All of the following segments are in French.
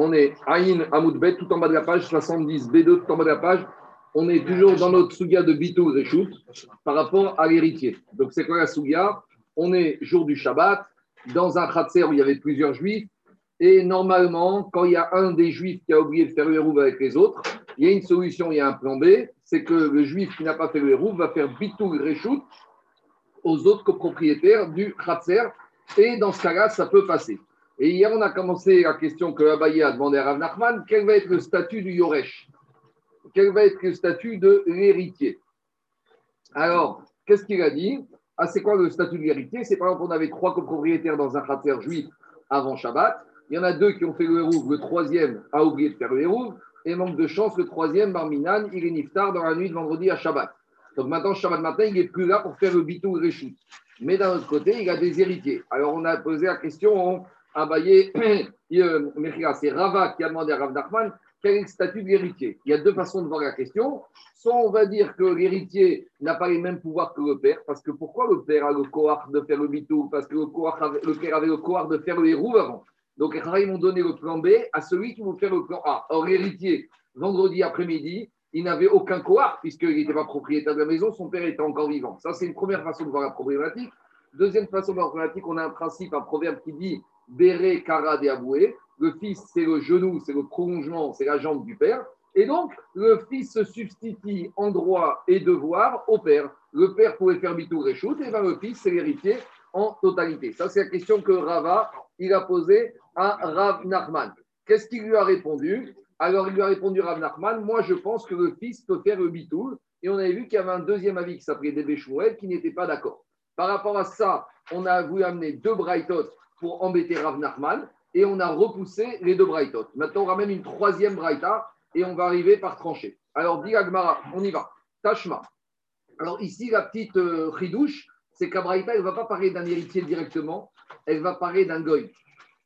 On est Aïn Amoudbet, tout en bas de la page, 70 B2, tout en bas de la page. On est toujours dans notre Suga de Bitou Reshut par rapport à l'héritier. Donc, c'est quoi la Suga On est jour du Shabbat, dans un Khatser où il y avait plusieurs juifs. Et normalement, quand il y a un des juifs qui a oublié de faire le hérouve avec les autres, il y a une solution, il y a un plan B c'est que le juif qui n'a pas fait le hérouve va faire Bitou Reshut aux autres copropriétaires du Khatser. Et dans ce cas-là, ça peut passer. Et hier, on a commencé la question que Abaye a demandé à Rav Nachman quel va être le statut du Yoresh? Quel va être le statut de l'héritier? Alors, qu'est-ce qu'il a dit? Ah, c'est quoi le statut de l'héritier? C'est par exemple, on avait trois copropriétaires dans un khater juif avant Shabbat. Il y en a deux qui ont fait le hérouve, le troisième a oublié de faire le hérouve. Et manque de chance, le troisième, Barminan, il est niftar dans la nuit de vendredi à Shabbat. Donc maintenant, Shabbat matin, il n'est plus là pour faire le bitou réchut. Mais d'un autre côté, il a des héritiers. Alors on a posé la question Abaye, euh, c'est Rava qui a demandé à Rav Nachman quel est le statut de l'héritier. Il y a deux façons de voir la question. Soit on va dire que l'héritier n'a pas les mêmes pouvoirs que le père, parce que pourquoi le père a le cohort de faire le bitou Parce que le, le père avait le cohort de faire le héros avant. Donc les Rav m'ont donné le plan B à celui qui veut faire le plan A. Or l'héritier, vendredi après-midi, il n'avait aucun cohort, puisqu'il n'était pas propriétaire de la maison, son père était encore vivant. Ça, c'est une première façon de voir la problématique. Deuxième façon de voir la problématique, on a un principe, un proverbe qui dit Béré, Kara, Aboué. Le fils, c'est le genou, c'est le prolongement, c'est la jambe du père. Et donc, le fils se substitue en droit et devoir au père. Le père pouvait faire bitou réchout, et bien le fils, c'est l'héritier en totalité. Ça, c'est la question que Rava il a posée à Rav Nachman. Qu'est-ce qu'il lui a répondu? Alors, il lui a répondu Rav Nachman Moi, je pense que le fils peut faire le. Et on avait vu qu'il y avait un deuxième avis qui s'appelait Débé qui n'était pas d'accord. Par rapport à ça, on a voulu amener deux braïtotes pour embêter Rav Nachman et on a repoussé les deux braïtot. Maintenant, on ramène une troisième braïta et on va arriver par trancher. Alors, dit Agmara, on y va. Tashma. Alors, ici, la petite euh, c'est qu'à braïta, elle ne va pas parler d'un héritier directement, elle va parler d'un goy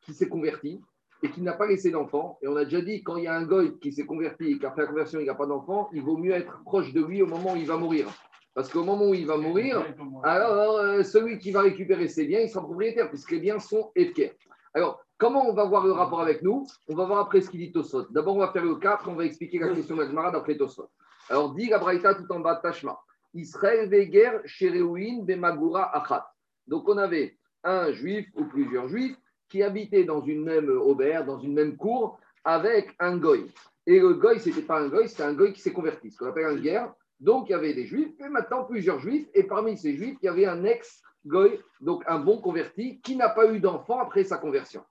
qui s'est converti et qui n'a pas laissé d'enfant. Et on a déjà dit, quand il y a un goy qui s'est converti et qui a fait la conversion, il n'a pas d'enfant, il vaut mieux être proche de lui au moment où il va mourir. Parce qu'au moment où il va mourir, alors euh, celui qui va récupérer ses biens, il sera propriétaire, puisque les biens sont équerres. Alors, comment on va voir le rapport avec nous? On va voir après ce qu'il dit Tosot. D'abord, on va faire le 4, on va expliquer la question d'Agmara d'après Tosot. Alors, dit la Braïta tout en bas de Tashma. Israël Veger, Shereouin, Bemagura, Achat. Donc, on avait un juif ou plusieurs juifs qui habitaient dans une même auberge, dans une même cour, avec un goy. Et le goy, ce n'était pas un goy, c'était un goy qui s'est converti, ce qu'on appelle un guerre. Donc, il y avait des juifs, et maintenant plusieurs juifs, et parmi ces juifs, il y avait un ex-goy, donc un bon converti, qui n'a pas eu d'enfant après sa conversion.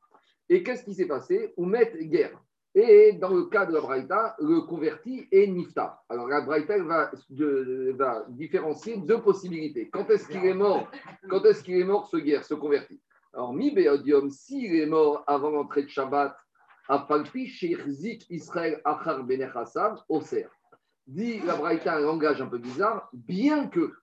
Et qu'est-ce qui s'est passé? Oumet guerre. Et dans le cas de la Braïta, le converti est Nifta. Alors la Braïta va, différencier deux possibilités. Quand est-ce qu'il est mort? Quand est-ce qu'il est mort ce guerre, ce converti? Alors mi beodium, s'il est mort avant l'entrée de Shabbat, à Falpi, Israël Achar Benechassav, Oser dit la Braïta un langage un peu bizarre, bien que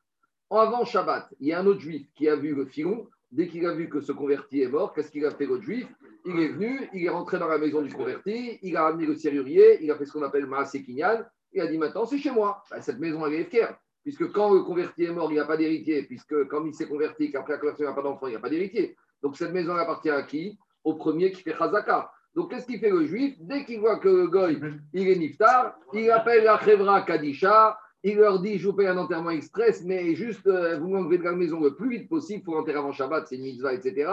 avant Shabbat, il y a un autre juif qui a vu le filon, dès qu'il a vu que ce converti est mort, qu'est-ce qu'il a fait l'autre juif? Il est venu, il est rentré dans la maison du converti, il a amené le serrurier, il a fait ce qu'on appelle Maasé Kinyan, il a dit maintenant c'est chez moi. Ben, cette maison elle est fière, puisque quand le converti est mort, il n'y a pas d'héritier, puisque comme il s'est converti, qu'après la conversion il n'y a pas d'enfant, il n'y a pas d'héritier. Donc cette maison appartient à qui? Au premier qui fait Chazaka. Donc, qu'est-ce qu'il fait le juif Dès qu'il voit que le goy, il est niftar, il appelle la Khevra Kadisha, il leur dit Je vous paye un enterrement express, mais juste euh, vous m'enlevez de la maison le plus vite possible pour enterrer avant Shabbat, c'est mitzvah, etc.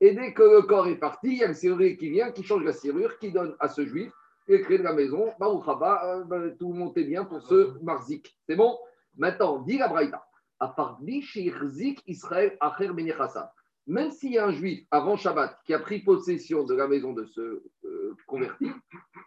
Et dès que le corps est parti, il y a le serrurier qui vient, qui change la serrure, qui donne à ce juif les clés de la maison. Baruch euh, ben, tout est bien pour ce marzik. C'est bon? Maintenant, dit la Braïta. À part Israël Acher même s'il y a un juif avant Shabbat qui a pris possession de la maison de ce euh, converti,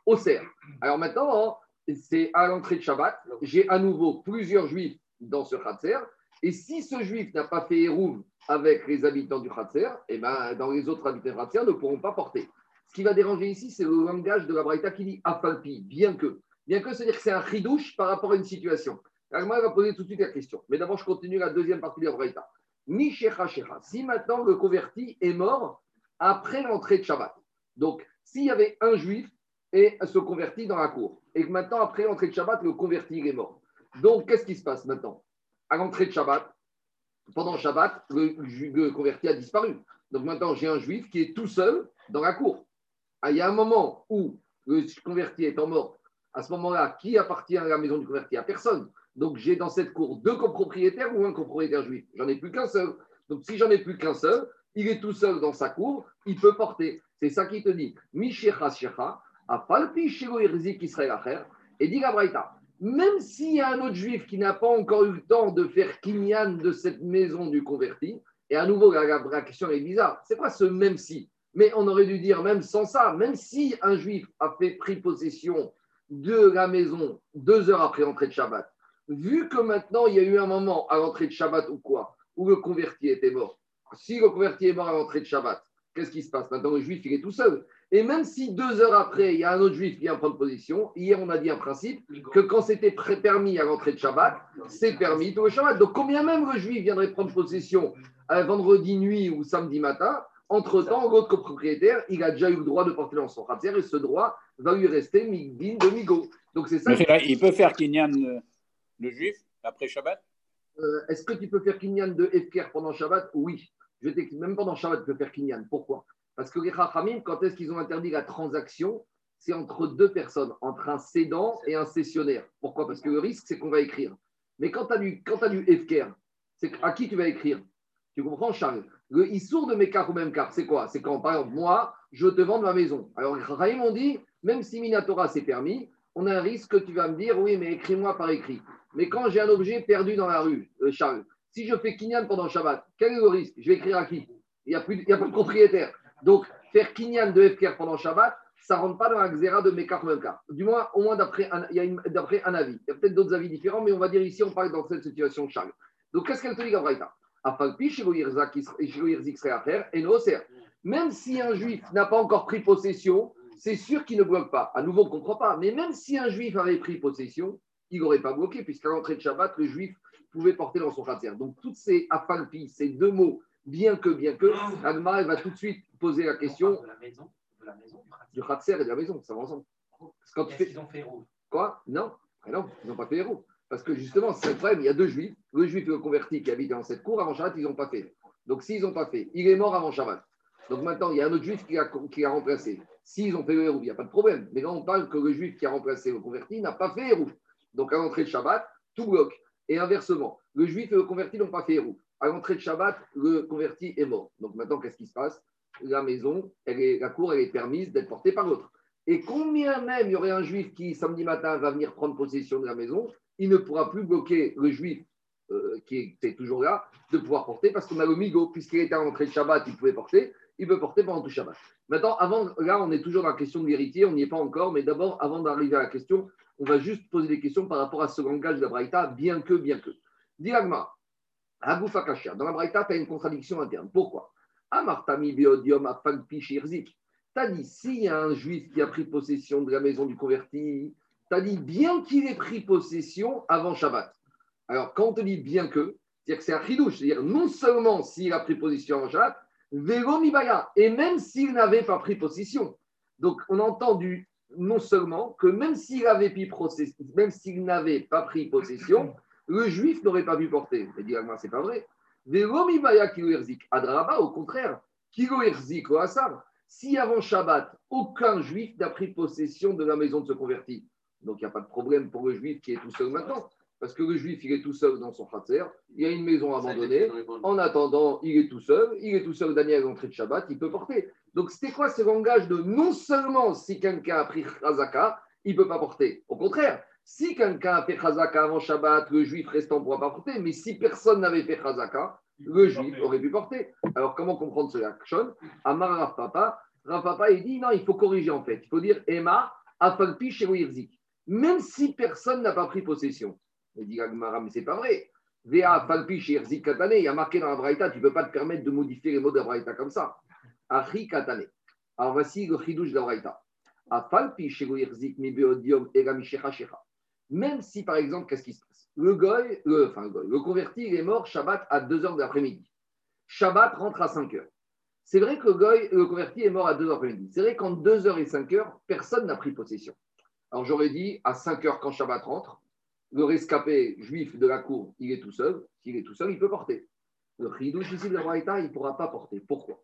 au cerf. Alors maintenant, c'est à l'entrée de Shabbat, j'ai à nouveau plusieurs juifs dans ce Khatser, et si ce juif n'a pas fait Hérouv avec les habitants du Khatser, et eh ben, dans les autres habitants du Khatser ne pourront pas porter. Ce qui va déranger ici, c'est le langage de la Braïta qui dit Afalpi, bien que. Bien que, c'est-à-dire que c'est un chidouche par rapport à une situation. Alors, moi, va poser tout de suite la question. Mais d'abord, je continue la deuxième partie de la Braïta. Ni Si maintenant le converti est mort après l'entrée de Shabbat. Donc, s'il y avait un juif et se convertit dans la cour, et que maintenant, après l'entrée de Shabbat, le converti est mort. Donc, qu'est-ce qui se passe maintenant? À l'entrée de Shabbat, pendant Shabbat, le, converti a disparu. Donc maintenant, j'ai un juif qui est tout seul dans la cour. Ah, il y a un moment où le converti en mort. À ce moment-là, qui appartient à la maison du converti? À personne. Donc j'ai dans cette cour deux copropriétaires ou un copropriétaire juif. J'en ai plus qu'un seul. Donc si j'en ai plus qu'un seul, il est tout seul dans sa cour, il peut porter. C'est ça qui te dit. Mishecha shecha, afalpi shego Israël acher. Et dit la Braïta, même s'il y a un autre juif qui n'a pas encore eu le temps de faire kinyan de cette maison du converti, et à nouveau, la, question est bizarre. C'est quoi ce même si Mais on aurait dû dire même sans ça, même si un juif a fait pris possession de la maison deux heures après l'entrée de Shabbat, vu que maintenant il y a eu un moment à l'entrée de Shabbat ou quoi, où le converti était mort, si le converti est mort à l'entrée de Shabbat, qu'est-ce qui se passe Maintenant, le juif, il est tout seul. Et même si deux heures après, il y a un autre juif qui vient prendre position, hier, on a dit un principe que quand c'était permis à l'entrée de Shabbat, c'est permis tout le Shabbat. Donc, combien même le juif viendrait prendre possession un vendredi nuit ou samedi matin, entre-temps, l'autre copropriétaire, il a déjà eu le droit de porter dans son et ce droit va lui rester migdin de migo. Donc, c'est ça. il peut faire kinyan le juif après Shabbat? Euh, Est-ce que tu peux faire kinyan de Efker pendant Shabbat? Oui. Je même pendant Shabbat, tu peux faire kinyan. Pourquoi? Parce que les Chachamim, quand est-ce qu'ils ont interdit la transaction? C'est entre deux personnes, entre un cédant et un cessionnaire. Pourquoi? Parce que le risque, c'est qu'on va écrire. Mais quand tu as du, quand du c'est à qui tu vas écrire? Tu comprends, Charles? Le issour de mes cartes ou cartes, c'est quoi? C'est quand, par exemple, moi, je te vends ma maison. Alors, les Chachamim ont dit, même si Minatora c'est permis, on a un risque que tu vas me dire, oui, mais écris-moi par écrit. Mais quand j'ai un objet perdu dans la rue, euh, Charles, si je fais Kinyan pendant Shabbat, quel est le risque? Je vais écrire à qui? Il n'y a, plus, a pas de propriétaire. Donc, faire kinyan de FKR pendant Shabbat, ça ne rentre pas dans la xéra de Mekar Mekar. Du moins, au moins d'après un, un avis. Il y a peut-être d'autres avis différents, mais on va dire ici, on parle dans cette situation de Charles. Donc, qu'est-ce qu'elle te dit, Gabraïta? Même si un juif n'a pas encore pris possession, c'est sûr qu'il ne bloque pas. À nouveau, on ne comprend pas. Mais même si un juif avait pris possession, il n'aurait pas bloqué, puisqu'à l'entrée de Shabbat, le juif pouvait porter dans son khatser. Donc, toutes ces afalpi, ces deux mots bien que, bien que, Agmar, va tout de suite poser la question. De la maison, de la maison du Khatser et de la maison, ça va ensemble. Quand tu fais... Ils ont fait héros. Quoi? Non, ah non, ils n'ont pas fait héros. Parce que justement, c'est le problème, il y a deux juifs. Le juif et le converti qui habitent dans cette cour, avant Shabbat, ils n'ont pas fait. Donc s'ils n'ont pas fait, il est mort avant Shabbat. Donc maintenant, il y a un autre juif qui a, qui a remplacé. S'ils ont fait le héros, il n'y a pas de problème. Mais là, on parle que le juif qui a remplacé le converti n'a pas fait héros. Donc à l'entrée de Shabbat, tout bloque. Et inversement, le juif et le converti n'ont pas fait héros à l'entrée de Shabbat, le converti est mort. Donc maintenant, qu'est-ce qui se passe? La maison, la cour, elle est permise d'être portée par l'autre. Et combien même il y aurait un juif qui, samedi matin, va venir prendre possession de la maison, il ne pourra plus bloquer le juif euh, qui est, toujours là de pouvoir porter parce qu'on a le migo, puisqu'il était à l'entrée de Shabbat, il pouvait porter, il peut porter pendant tout Shabbat. Maintenant, avant, là, on est toujours dans la question de l'héritier, on n'y est pas encore, mais d'abord, avant d'arriver à la question, on va juste poser des questions par rapport à ce langage de la Braïta, bien que, bien que. Diagma, dans la Braïta, tu as une contradiction interne. Pourquoi? Amartami beodium T'as dit, s'il y a un juif qui a pris possession de la maison du converti, tu as dit bien qu'il ait pris possession avant Shabbat. Alors, quand on te dit bien que, c'est-à-dire que c'est un chidouche, c'est-à-dire non seulement s'il a pris possession avant Shabbat, vélo mibaya, et même s'il n'avait pas pris possession. Donc, on a entendu non seulement que même s'il avait même s'il n'avait pas pris possession, le juif n'aurait pas pu porter. Il dit, ah, c'est pas vrai. Adraba, au contraire, Si avant Shabbat, aucun juif n'a pris possession de la maison de se converti, donc il n'y a pas de problème pour le juif qui est tout seul maintenant. Parce que le juif, il est tout seul dans son khatser, il y a une maison abandonnée. En attendant, il est tout seul, il est tout seul, Daniel, à l'entrée de Shabbat, il peut porter. Donc c'était quoi ce langage de non seulement si quelqu'un a pris Khazaka, il ne peut pas porter? Au contraire, si quelqu'un a fait Chazaka avant Shabbat, le juif restant ne pourra pas porter, mais si personne n'avait fait Chazaka, le juif aurait pu porter. Alors comment comprendre cela Amar Rav Papa, Rav Papa il dit non, il faut corriger en fait. Il faut dire Emma, Afalpi Irzik. Même si personne n'a pas pris possession. Il dit Agmara, mais c'est pas vrai. Vea Afalpi Irzik Katane, il y a marqué dans la Braïta, tu ne peux pas te permettre de modifier les mots de la Braïta comme ça. Achi Katane. Alors voici le chidouche Braïta. Afalpi Irzik mi beodium Egamishecha Shecha. Même si, par exemple, qu'est-ce qui se passe? Le, goy, le, enfin, le, converti, il est mort Shabbat à 2h de l'après-midi. Shabbat rentre à 5h. C'est vrai que le, goy, le converti est mort à 2h de l'après-midi. C'est vrai qu'en 2h et 5h, personne n'a pris possession. Alors j'aurais dit à 5h quand Shabbat rentre, le rescapé juif de la cour, il est tout seul. S'il est tout seul, il peut porter. Le chidouche ici de la il ne pourra pas porter. Pourquoi?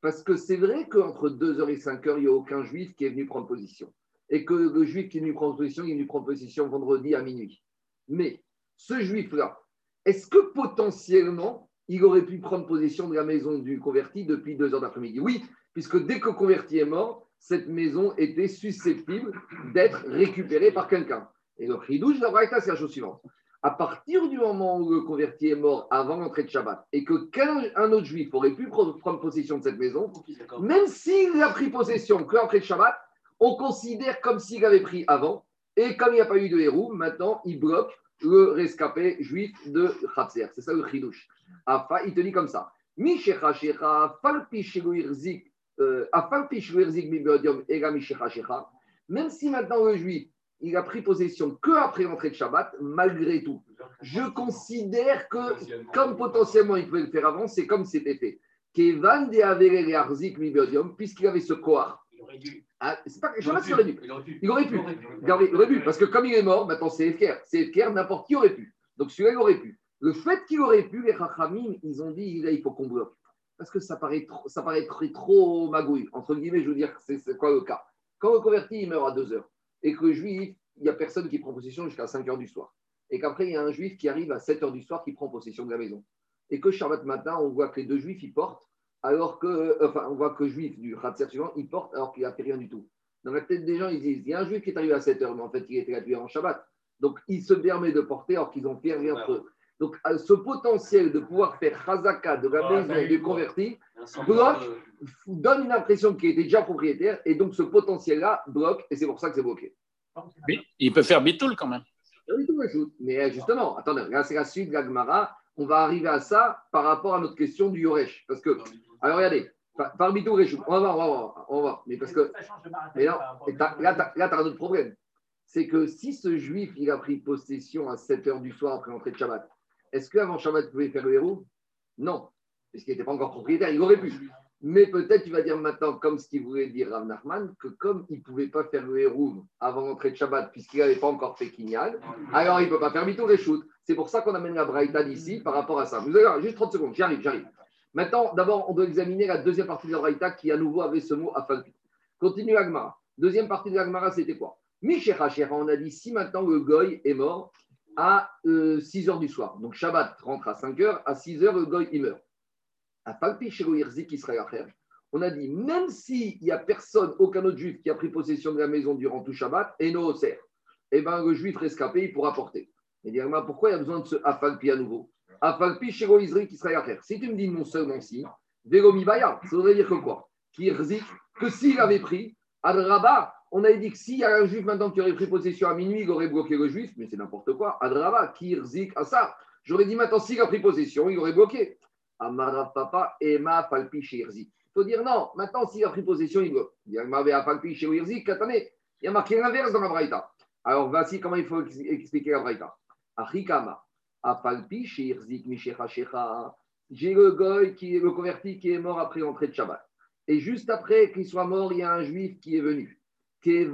Parce que c'est vrai qu'entre 2h et 5h, il n'y a aucun juif qui est venu prendre position. Et que le juif qui est venu prendre position, il est venu prendre position vendredi à minuit. Mais ce juif-là, est-ce que potentiellement, il aurait pu prendre position de la maison du converti depuis 2h d'après-midi? Oui, puisque dès que le converti est mort, cette maison était susceptible d'être récupérée par quelqu'un. Et le chidouche de la c'est la chose suivante. À partir du moment où le converti est mort avant l'entrée de Shabbat et que qu'un autre juif aurait pu prendre possession de cette maison, même s'il a pris possession que l'entrée de Shabbat, on considère comme s'il avait pris avant. Et comme il n'y a pas eu de héros, maintenant il bloque le rescapé juif de Khatser. C'est ça le chidouche. Il te dit comme ça. Même si maintenant le juif il a pris possession que après l'entrée de Shabbat, malgré tout. Je considère que, comme potentiellement il pouvait le faire avant, c'est comme c'était fait. Kevan de puisqu'il avait ce koar. Il aurait dû. Ah, c'est pas Shabbat, il aurait dû. Il aurait pu. Il aurait pu. Il aurait pu. Parce que comme il est mort, maintenant c'est Efker. C'est Efker, n'importe qui aurait pu. Donc celui-là, il aurait pu. Le fait qu'il aurait pu, les Rachamim, ils ont dit, il faut qu'on bloque. Parce que ça paraît trop, ça paraît trop, trop magouille. Entre guillemets, je veux dire, c'est quoi le cas? Quand le converti, il meurt à 2 heures et que le juif, il n'y a personne qui prend possession jusqu'à 5 heures du soir. Et qu'après, il y a un juif qui arrive à 7 heures du soir qui prend possession de la maison. Et que Shabbat matin, on voit que les deux juifs, ils portent, alors que, enfin, on voit que le juif du Khatser suivant, il porte alors qu'il n'a fait rien du tout. Dans la tête des gens, ils disent, il y a un juif qui est arrivé à 7 heures, mais en fait, il était gratuit en Shabbat. Donc, il se permet de porter alors qu'ils ont fait rien entre eux. Donc, ce potentiel de pouvoir faire Chazaka de la maison du converti bloque, donne une impression qu'il était déjà propriétaire, et donc ce potentiel-là bloque, et c'est pour ça que c'est bloqué. Il peut faire bitoul quand même. Mais euh, justement, attendez, là c'est la suite de l'Agmara. On va arriver à ça par rapport à notre question du Yoresh. Parce que, alors regardez, par, bitoul on va voir, on va voir, on va voir. Mais parce que, mais non, là, tu as un autre problème. C'est que si ce juif, il a pris possession à 7 h du soir après l'entrée de Shabbat, est-ce qu'avant Shabbat, il pouvait faire le héros? Non, puisqu'il n'était pas encore propriétaire, il aurait pu. Mais peut-être tu vas dire maintenant, comme ce qu'il voulait dire Rav Nachman, que comme il ne pouvait pas faire le héros avant l'entrée de Shabbat, puisqu'il n'avait pas encore fait Kinyan, alors il ne peut pas faire Mito shoot. C'est pour ça qu'on amène la Braïta d'ici par rapport à ça. Vous allez juste 30 secondes, j'arrive, j'arrive. Maintenant, d'abord, on doit examiner la deuxième partie de la Braïta qui à nouveau avait ce mot Afalpi. Continue Agmara. Deuxième partie de l'Agmara, c'était quoi? Mishécha on a dit si maintenant le Goy est mort à 6 euh, heures du soir. Donc Shabbat rentre à 5 heures, à 6 heures, le Goy il meurt on a dit, même s'il n'y a personne, aucun autre juif qui a pris possession de la maison durant tout Shabbat, et no sert, eh ben, le juif rescapé, il pourra porter. Et pourquoi il y a besoin de ce afalpi à nouveau? Afalpi qui sera Si tu me dis non seulement si, Vegomi Baya, ça voudrait dire que quoi? Que s'il avait pris, Adraba, on avait dit que s'il y a un juif maintenant qui aurait pris possession à minuit, il aurait bloqué le juif, mais c'est n'importe quoi. Adraba, Kirzik, à ça? J'aurais dit maintenant, s'il a pris possession, il aurait bloqué. Amara Papa, Emma Palpi Il faut dire non, maintenant s'il a pris possession, il veut. Il y a Palpi Irzi, Il y a marqué l'inverse dans la Braïta. Alors voici comment il faut expliquer la Braïta. Achikama, Mishecha Shecha. J'ai le goy qui est le converti qui est mort après l'entrée de Shabbat. Et juste après qu'il soit mort, il y a un juif qui est venu. Et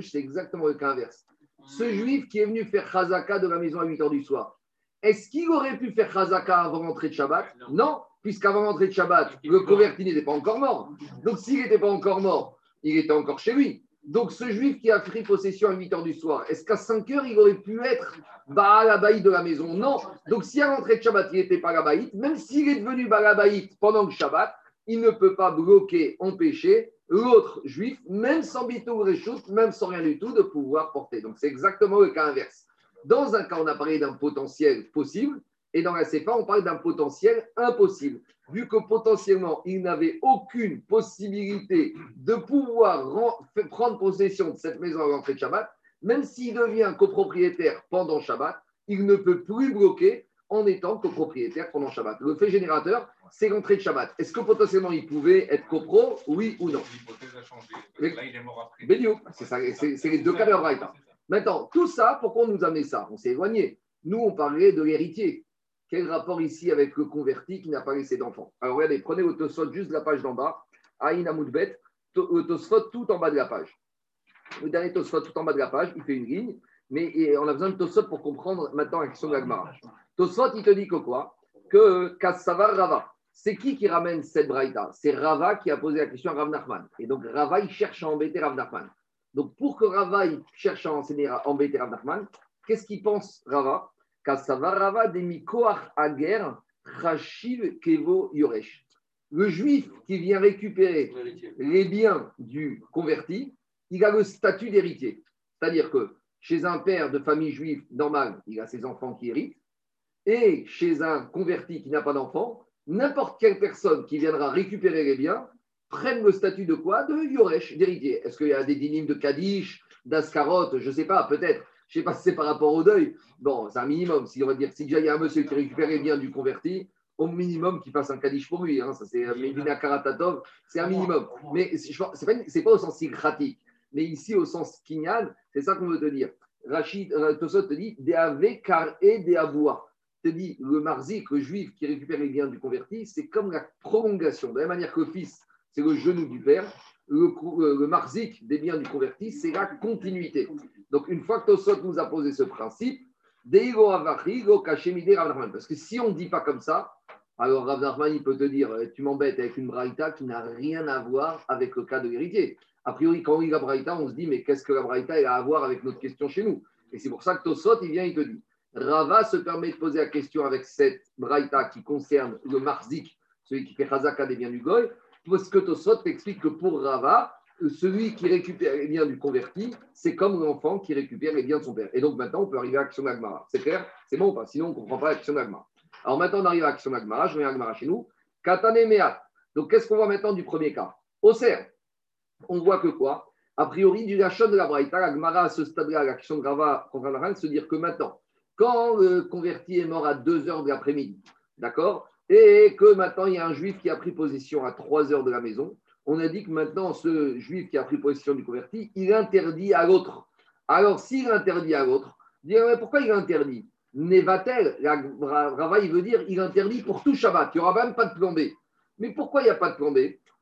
c'est exactement le cas inverse. Ce juif qui est venu faire Chazaka de la maison à 8 h du soir, est-ce qu'il aurait pu faire Chazaka avant l'entrée de Shabbat Non, puisqu'avant l'entrée de Shabbat, le converti n'était pas encore mort. Donc s'il n'était pas encore mort, il était encore chez lui. Donc ce juif qui a pris possession à 8 heures du soir, est-ce qu'à 5 heures, il aurait pu être Baalabaït de la maison? Non. Donc si à l'entrée de Shabbat, il n'était pas Baalabaït, même s'il est devenu Baalabaït pendant le Shabbat, il ne peut pas bloquer, empêcher l'autre juif, même sans bitou réchoute, même sans rien du tout, de pouvoir porter. Donc c'est exactement le cas inverse. Dans un cas, on a parlé d'un potentiel possible, et dans la CFA, on parle d'un potentiel impossible. Vu que potentiellement, il n'avait aucune possibilité de pouvoir prendre possession de cette maison à l'entrée de Shabbat, même s'il devient copropriétaire pendant Shabbat, il ne peut plus bloquer en étant copropriétaire pendant Shabbat. Le fait générateur, c'est l'entrée de Shabbat. Est-ce que potentiellement il pouvait être copro, oui ou non? L'hypothèse a changé. Là, il est mort après. C'est les deux cas de la Maintenant, tout ça, pourquoi on nous a mis ça? On s'est éloigné. Nous, on parlait de l'héritier. Quel rapport ici avec le converti qui n'a pas laissé d'enfant? Alors regardez, prenez le juste la page d'en bas, Aïn Amoudbet, tout en bas de la page. Le dernier tout en bas de la page, il fait une ligne, mais on a besoin de Tosfot pour comprendre maintenant la question de l'Agmara. Tosfot, il te dit que quoi? Que Kassavar Rava. C'est qui qui ramène cette braïta? C'est Rava qui a posé la question à Rav Nachman. Et donc Rava, il cherche à embêter Rav Nachman. Donc pour que Rava il cherche à enseigner, à embêter Rav Nachman, qu'est-ce qu'il pense Rava? Rava ager kevo yoresh. Le juif qui vient récupérer les biens du converti, il a le statut d'héritier. C'est-à-dire que chez un père de famille juive normale, il a ses enfants qui héritent, et chez un converti qui n'a pas d'enfant, n'importe quelle personne qui viendra récupérer les biens prenne le statut de quoi De Yoresh, d'héritier. Est-ce qu'il y a des dynimes de Kadish, d'Ascarot Je ne sais pas, peut-être. Je ne sais pas si c'est par rapport au deuil. Bon, c'est un minimum. Si on va dire, si déjà il y a un monsieur qui récupère les biens du converti, au minimum qu'il fasse un Kadish pour lui. Hein. Ça, c'est Medina Karatatov, c'est un minimum. Mais ce n'est pas, au sens sigratique. Mais ici, au sens kinyan, c'est ça qu'on veut te dire. Rachid euh, Tosot te dit Deave kar et Deavoua te dit le marzik, le juif qui récupère les biens du converti, c'est comme la prolongation. De la même manière que fils, c'est le genou du père, le, le marzik des biens du converti, c'est la continuité. Donc, une fois que Tosot nous a posé ce principe, parce que si on ne dit pas comme ça, alors Rav il peut te dire, euh, tu m'embêtes avec une braïta qui n'a rien à voir avec le cas de l'héritier. A priori, quand on lit la braïta, on se dit, mais qu'est-ce que la braïta a à voir avec notre question chez nous? Et c'est pour ça que Tosot, il vient, il te dit, Rava se permet de poser la question avec cette braïta qui concerne le marzik, celui qui fait Chazaka des biens du Goy, parce que Tosot explique que pour Rava, celui qui récupère les biens du converti, c'est comme l'enfant qui récupère les biens de son père. Et donc maintenant, on peut arriver à l'action d'Agmara. C'est clair? C'est bon ou pas? Sinon, on ne comprend pas l'action d'Agmara. Alors maintenant, on arrive à l'action d'Agmara. Je reviens à Agmara chez nous. Katane Meat. Donc qu'est-ce qu'on voit maintenant du premier cas? Au cerf, on voit que quoi? A priori, du Lachon de la Braïta, l'Agmara à ce stade-là, l'action de Rava contre se dire que maintenant, quand le converti est mort à 2 heures de l'après-midi, d'accord? Et que maintenant il y a un juif qui a pris position à 3 heures de la maison, on a dit que maintenant ce juif qui a pris position du converti, il interdit à l'autre. Alors s'il interdit à l'autre, pourquoi il interdit? Nevatel, Rava, il veut dire il interdit pour tout Shabbat, il n'y aura même pas de plan Mais pourquoi il n'y a pas de plan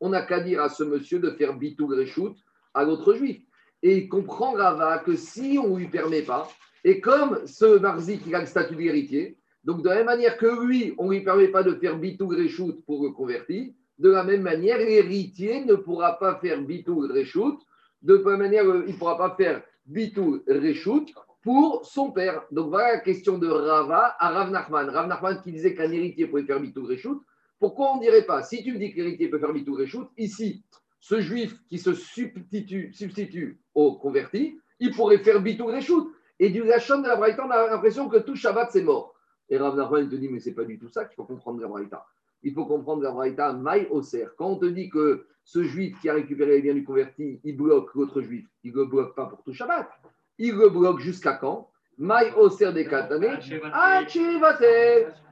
On n'a qu'à dire à ce monsieur de faire bitou reshoot à l'autre juif. Et il comprend Rava que si on ne lui permet pas, et comme ce Marzik, il a le statut d'héritier, donc de la même manière que lui, on ne lui permet pas de faire bitou reshoot pour le converti, de la même manière, l'héritier ne pourra pas faire bitou reshoot, de la même manière, il ne pourra pas faire bitou reshoot pour son père. Donc voilà la question de Rava à Rav Nachman. Rav Nachman qui disait qu'un héritier pouvait faire bitou reshoot. Pourquoi on ne dirait pas, si tu me dis que l'héritier peut faire bitou reshoot, ici, ce juif qui se substitue, au converti, il pourrait faire bitou reshoot. Et du Lachon de la Braïta, on a l'impression que tout Shabbat, c'est mort. Et Rav Nachman te dit, mais c'est pas du tout ça qu'il faut comprendre la Braïta. Il faut comprendre la Braïta maï au cerf. Quand on te dit que ce juif qui a récupéré les biens du converti, il bloque l'autre juif, il ne le bloque pas pour tout Shabbat. Il le bloque jusqu'à quand? Maï au cerf des katané,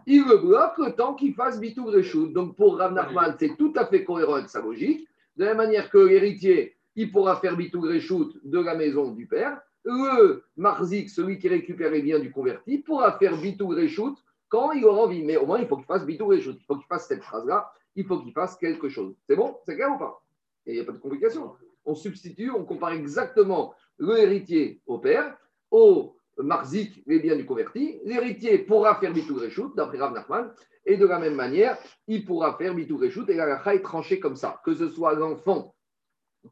il le bloque le temps qu'il fasse bitou reshoot. Donc pour Rav Nachman, c'est tout à fait cohérent avec sa logique. De la même manière que l'héritier, il pourra faire bitou reshoot de la maison du père le marzik, celui qui récupère les biens du converti, pourra faire bitou reshoot quand il aura envie. Mais au moins, il faut qu'il fasse bitou reshoot. Il faut qu'il fasse cette phrase-là. Il faut qu'il fasse quelque chose. C'est bon? C'est clair ou pas? Et il n'y a pas de complication. On substitue, on compare exactement le héritier au père, au marzik, les biens du converti. L'héritier pourra faire bitou reshoot, d'après Rav Nachman. Et de la même manière, il pourra faire bitou reshoot. Et la racha est tranchée comme ça. Que ce soit l'enfant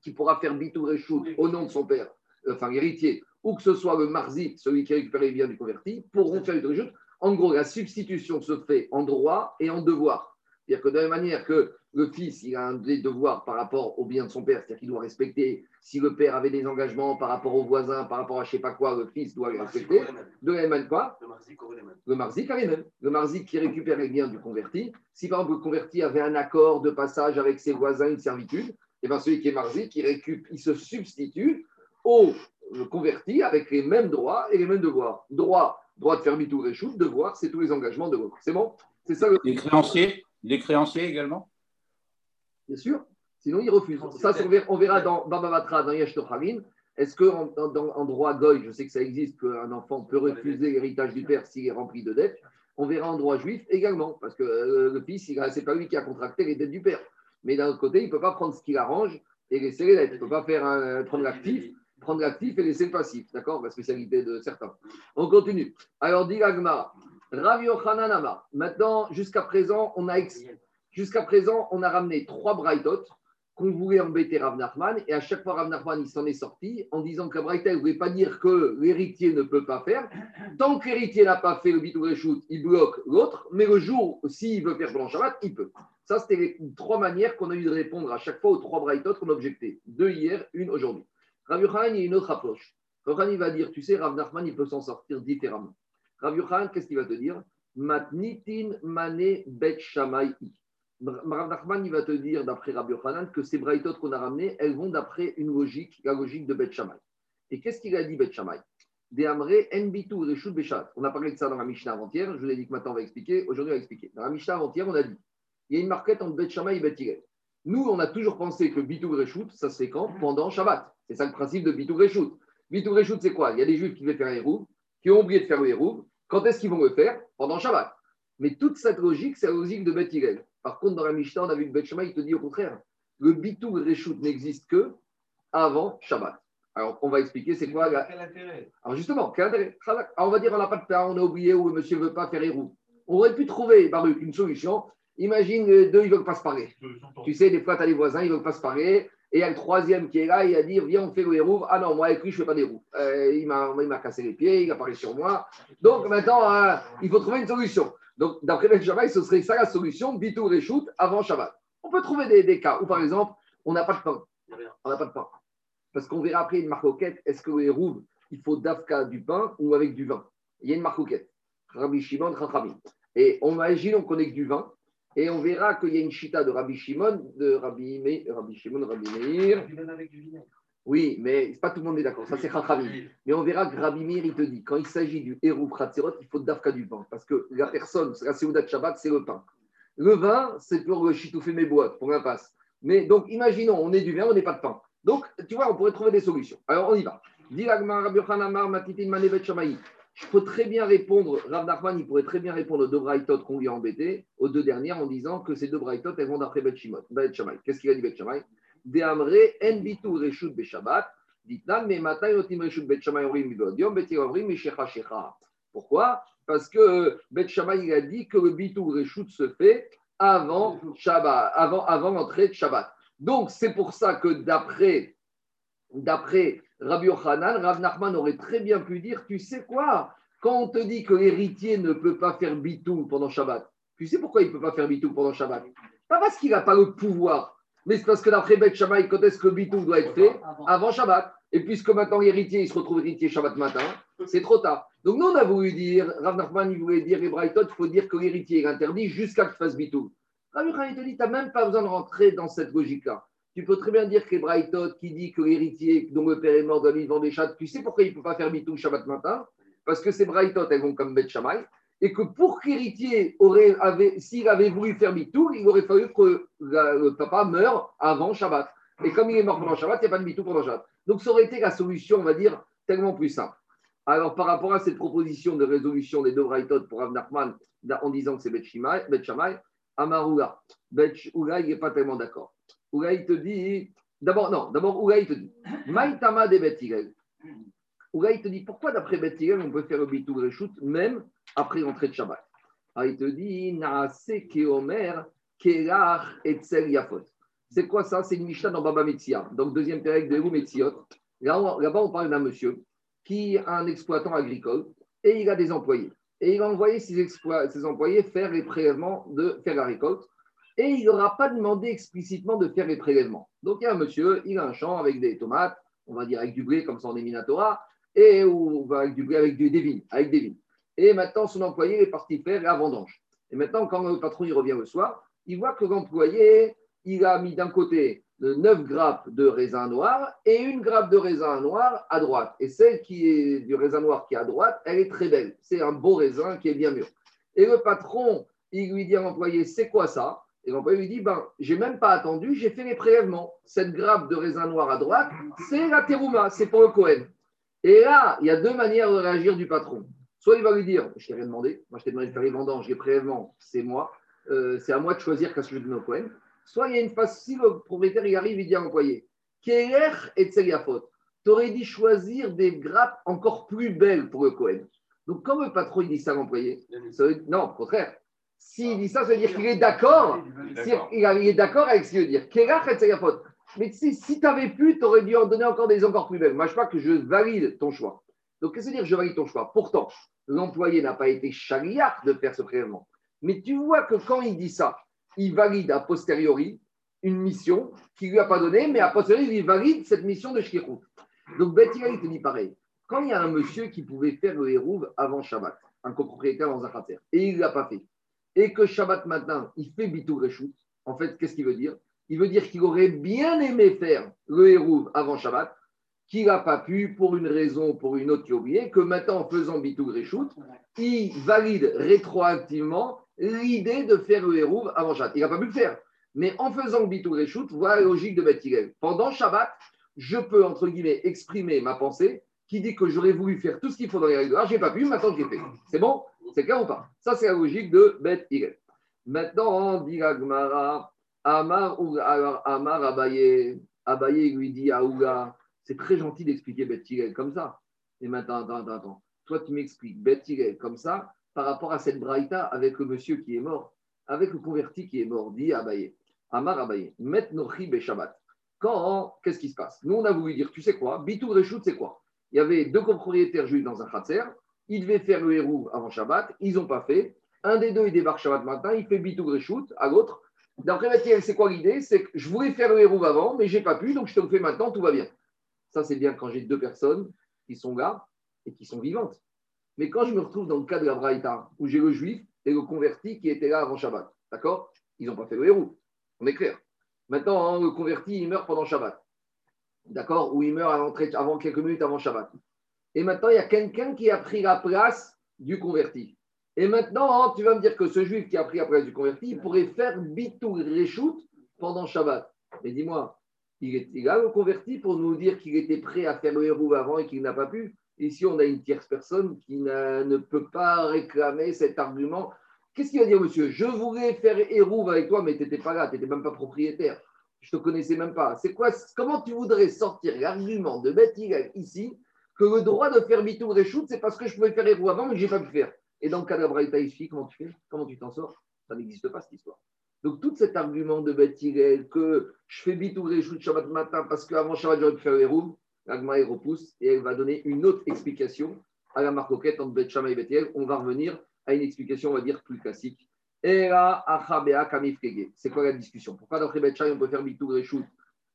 qui pourra faire bitou reshoot au nom de son père enfin l'héritier, ou que ce soit le marzik, celui qui récupère les biens du converti, pourront faire une rejoute. En gros, la substitution se fait en droit et en devoir. C'est-à-dire que de la même manière que le fils, il a un devoir par rapport aux biens de son père, c'est-à-dire qu'il doit respecter, si le père avait des engagements par rapport aux voisins, par rapport à je ne sais pas quoi, le fils doit les respecter. De la même manière, quoi? Le marzik a les mêmes. Le marzik qui récupère les biens du converti. Si par exemple le converti avait un accord de passage avec ses voisins, une servitude, et eh bien celui qui est marzik, il, récupère, il se substitue au converti avec les mêmes droits et les mêmes devoirs. Droit, droit de faire mitou réchoute, devoir, c'est tous les engagements de l'autre. C'est bon? C'est ça Les créanciers Les créanciers également? Bien sûr. Sinon, ils refusent. Ça, on verra dans Babavatra, dans Yesh Est-ce qu'en en, droit Goy, je sais que ça existe, qu'un enfant peut refuser l'héritage du père s'il est rempli de dettes On verra en droit juif également, parce que euh, le fils, ce n'est pas lui qui a contracté les dettes du père. Mais d'un autre côté, il ne peut pas prendre ce qu'il arrange et laisser les dettes. Il ne peut pas faire un, prendre l'actif prendre l'actif et laisser le passif. D'accord La spécialité de certains. On continue. Alors, dit l'agma, Rav Yochanan Amar. Maintenant, jusqu'à présent, on a Jusqu'à présent, on a ramené trois braïtot qu'on voulait embêter Rav Nachman, et à chaque fois, Rav Nachman, il s'en est sorti en disant que la ne voulait pas dire que l'héritier ne peut pas faire. Tant que l'héritier n'a pas fait le bitou reshoot, il bloque l'autre, mais le jour, s'il veut faire pendant il peut. Ça, c'était les trois manières qu'on a eu de répondre à chaque fois aux trois braïtot qu'on objectait. Deux hier, une aujourd'hui. Rav Yochanan, il y a une autre approche. Rav Yochanan, il va dire, tu sais, Rav Nachman, il peut s'en sortir différemment. Rav Yochanan, qu'est-ce qu'il va te dire? Matnitin mane bet shamai. Rav Nachman, il va te dire, d'après Rabbi Yochanan, que ces braïtot qu'on a ramenées, elles vont d'après une logique, la logique de Bet Shammai. Et qu'est-ce qu'il a dit, Bet Beshat. On a parlé de ça dans la Mishnah avant-hier. Je vous ai dit que maintenant on va expliquer. Aujourd'hui, on va expliquer. Dans la Mishnah avant-hier, on a dit il y a une marquette entre Bet Shammai et Bet. Nous, on a toujours pensé que Bitou Reshut, ça se fait quand? Pendant Shabbat. C'est ça le principe de Bitou Reshut. Bitou Reshut, c'est quoi? Il y a des juifs qui veulent faire un hérouv, qui ont oublié de faire le hérouv. Quand est-ce qu'ils vont le faire? Pendant Shabbat. Mais toute cette logique, c'est la logique de Bet Hillel. Par contre, dans la Mishnah, on a vu que Bet Shammai, il te dit au contraire. Le Bitou Reshut n'existe que avant Shabbat. Alors, on va expliquer c'est quoi la... Quel intérêt? Alors, justement, quel intérêt? Alors, on va dire on n'a pas de pain, on a oublié ou le monsieur ne veut pas faire roues. On aurait pu trouver, Baruch, une solution. Imagine, les deux, ils ne veulent pas se parler. Tu sais, des fois, tu as les voisins, ils ne veulent pas se parler. Et il y a le troisième qui est là, il a dit Viens, on fait le hérouve. Ah non, moi avec lui, je ne fais pas des roues. Euh, il m'a cassé les pieds, il a parlé sur moi. Donc maintenant, euh, il faut trouver une solution. Donc, d'après Ben Shabbat, ce serait ça la solution Bitou Reshoot avant Shabbat. On peut trouver des, des cas où, par exemple, on n'a pas de pain. On n'a pas de pain. Parce qu'on verra après une marcoquette est-ce que le hérouve, il faut d'Afka du pain ou avec du vin? Il y a une marcoquette. Rabbi Shimon, Chachamim. Et on imagine, on connaît que du vin. Et on verra qu'il y a une chita de Rabbi Shimon, de Rabbi, Me, Rabbi Shimon, Rabbi Meir. Oui, mais pas tout le monde est d'accord. Ça, c'est Chachamim. Mais on verra que Rabbi Meir, il te dit, quand il s'agit du héros Khatzerot, il faut d'Afka du pain. Parce que la personne, la Seudat de Shabbat, c'est le pain. Le vin, c'est pour le chitouffer mes boîtes, pour l'impasse. Mais donc, imaginons, on est du vin, on n'est pas de pain. Donc, tu vois, on pourrait trouver des solutions. Alors, on y va. Je peux très bien répondre, Rav Nachman, il pourrait très bien répondre aux deux braïtot qu'on lui a embêtés, aux deux dernières, en disant que ces deux braïtot, elles vont d'après Bet Shammai. Qu'est-ce qu'il a dit Bet Shammai? Reshut Beshabbat, mais Otim Reshut Bet. Pourquoi? Parce que Bet Shammai, il a dit que le Bitu Reshut se fait avant Shabbat, avant, avant l'entrée de Shabbat. Donc, c'est pour ça que d'après d'après Rabbi Yochanan, Rav Nachman aurait très bien pu dire, tu sais quoi, quand on te dit que l'héritier ne peut pas faire bitou pendant Shabbat, tu sais pourquoi il ne peut pas faire bitou pendant Shabbat? Pas parce qu'il n'a pas le pouvoir, mais c'est parce que d'après Beth Shammai, quand est-ce que le bitou doit être fait? Avant Shabbat. Et puisque maintenant l'héritier, il se retrouve héritier Shabbat matin, c'est trop tard. Donc nous, on a voulu dire, Rav Nachman, il voulait dire, et il faut dire que l'héritier est interdit jusqu'à que tu fasses bitou. Rabbi Yochanan, il te dit, tu n'as même pas besoin de rentrer dans cette logique-là. Tu peux très bien dire que les Brightot qui dit que l'héritier dont le père est mort doit vivre dans des chats, tu sais pourquoi il ne peut pas faire bitou Shabbat matin? Parce que ces Brightot, elles vont comme Bet Shammai, et que pour aurait, avait, s'il avait voulu faire bitou, il aurait fallu que le papa meure avant Shabbat. Et comme il est mort pendant Shabbat, il n'y a pas de bitou pendant Shabbat. Donc ça aurait été la solution, on va dire, tellement plus simple. Alors par rapport à cette proposition de résolution des deux Brightot pour Rav Nachman, en disant que c'est Bet Shammai, Bet Shammai, Amaroula, Bet Oula, il n'est pas tellement d'accord. Oula, il te dit. D'abord, non, d'abord, Oula, il te dit. Maïtama de Bet Hillel. Oula, il te dit pourquoi d'après Bet Hillel, on peut faire le bitou reshoot même après l'entrée de Shabbat? Alors, il te dit Naase Keomer Etzel Yafot. C'est quoi ça? C'est une Mishnah dans Baba Metzia, donc deuxième période de Eou Metziot. Là-bas, on parle d'un monsieur qui a un exploitant agricole et il a des employés. Et il a envoyé ses, ses employés faire les prélèvements de faire la récolte et il n'aura pas demandé explicitement de faire les prélèvements. Donc il y a un monsieur, il a un champ avec des tomates, on va dire avec du blé comme ça on est Minatora, et ou avec du blé avec des vignes. Et maintenant son employé est parti faire la vendange. Et maintenant quand le patron il revient le soir, il voit que l'employé il a mis d'un côté de 9 grappes de raisin noir et une grappe de raisin noir à droite. Et celle qui est du raisin noir qui est à droite, elle est très belle. C'est un beau raisin qui est bien mûr. Et le patron, il lui dit à l'employé, c'est quoi ça? Et l'employé lui dit, ben, j'ai même pas attendu, j'ai fait les prélèvements. Cette grappe de raisin noir à droite, c'est la terouma, c'est pour le Cohen. Et là, il y a deux manières de réagir du patron. Soit il va lui dire, je t'ai rien demandé, moi je t'ai demandé de faire les vendanges, les prélèvements, c'est moi, Euh, c'est à moi de choisir qu'est-ce que je donne au Cohen. Soit il y a une phase, si le propriétaire il arrive, il dit à l'employé, Kerer et Tseliafot, tu aurais dû choisir des grappes encore plus belles pour le Cohen. Donc, quand le patron il dit ça à l'employé, ça veut- non, au contraire. S'il dit ça, ça veut dire qu'il est d'accord. Il est d'accord avec ce qu'il veut dire. Kéra, c'est la faute. Mais tu sais, si tu avais pu, tu aurais dû en donner encore des encore plus belles. Moi, je sais pas que je valide ton choix. Donc, qu'est-ce que ça veut dire je valide ton choix? Pourtant, l'employé n'a pas été chariard de faire ce prélèvement. Mais tu vois que quand il dit ça, il valide a posteriori une mission qu'il ne lui a pas donnée, mais a posteriori, il valide cette mission de Shkirou. Donc, Bethia, il te dit pareil. Quand il y a un monsieur qui pouvait faire le hérouve avant Shabbat, un copropriétaire dans un khater, et il ne l'a pas fait, et que Shabbat matin, il fait Bitou Reshout, en fait, qu'est-ce qu'il veut dire? Il veut dire qu'il aurait bien aimé faire le hérouve avant Shabbat, qu'il n'a pas pu pour une raison ou pour une autre qui oublié, que maintenant, en faisant Bitou Reshout, il valide rétroactivement l'idée de faire le hérouve avant Shabbat. Il n'a pas pu le faire. Mais en faisant Bitou Reshout, voilà la logique de Beth Hillel. Pendant Shabbat, je peux, entre guillemets, exprimer ma pensée qui dit que j'aurais voulu faire tout ce qu'il faut dans les règles. Ah, je n'ai pas pu, maintenant je fait. C'est bon? C'est clair ou pas? Ça, c'est la logique de Beth Hillel. Maintenant, dit la Gemara, Amar, Amar Abaye, Abaye lui dit à Ouga, c'est très gentil d'expliquer Beth Hillel comme ça. Et maintenant, attends, attends, attends. Toi, tu m'expliques Beth Hillel comme ça par rapport à cette braïta avec le monsieur qui est mort, avec le converti qui est mort, dit Abaye. Amar Abaye, Met Nochi Shabbat. Quand, qu'est-ce qui se passe? Nous, on a voulu dire, tu sais quoi? Bitou Reshout, c'est quoi? Il y avait deux copropriétaires juifs dans un khatser, ils devaient faire le héros avant Shabbat, ils n'ont pas fait. Un des deux, il débarque Shabbat matin, il fait Bitou à l'autre. D'après Mathieu, c'est quoi l'idée? C'est que je voulais faire le héros avant, mais j'ai pas pu, donc je te le fais maintenant, tout va bien. Ça, c'est bien quand j'ai deux personnes qui sont là et qui sont vivantes. Mais quand je me retrouve dans le cas de la Braïta, où j'ai le juif et le converti qui étaient là avant Shabbat, d'accord? Ils n'ont pas fait le héros. On est clair. Maintenant, hein, le converti, il meurt pendant Shabbat. D'accord? Ou il meurt avant quelques minutes avant Shabbat. Et maintenant, il y a quelqu'un qui a pris la place du converti. Et maintenant, hein, tu vas me dire que ce juif qui a pris la place du converti, il pourrait faire bitou reshoot pendant Shabbat. Mais dis-moi, il est il là le converti pour nous dire qu'il était prêt à faire le héros avant et qu'il n'a pas pu? Ici, on a une tierce personne qui ne peut pas réclamer cet argument. Qu'est-ce qu'il va dire, monsieur? Je voulais faire héros avec toi, mais tu n'étais pas là, tu n'étais même pas propriétaire. Je ne te connaissais même pas. C'est quoi Comment tu voudrais sortir l'argument de Beth ici que le droit de faire bitou reshoot, c'est parce que je pouvais faire héros avant, mais je n'ai pas pu faire. Et dans le cas de la Braïta ici, comment tu fais? Comment tu t'en sors? Ça n'existe pas cette histoire. Donc, tout cet argument de Beth Hillel que je fais bitou reshoot Shabbat matin parce qu'avant Shabbat, j'aurais pu faire héros, l'agma repousse et elle va donner une autre explication à la marcoquette entre Beth et Beth Hillel. On va revenir à une explication, on va dire, plus classique. C'est quoi la discussion? Pourquoi d'après Beth on peut faire bitou reshoot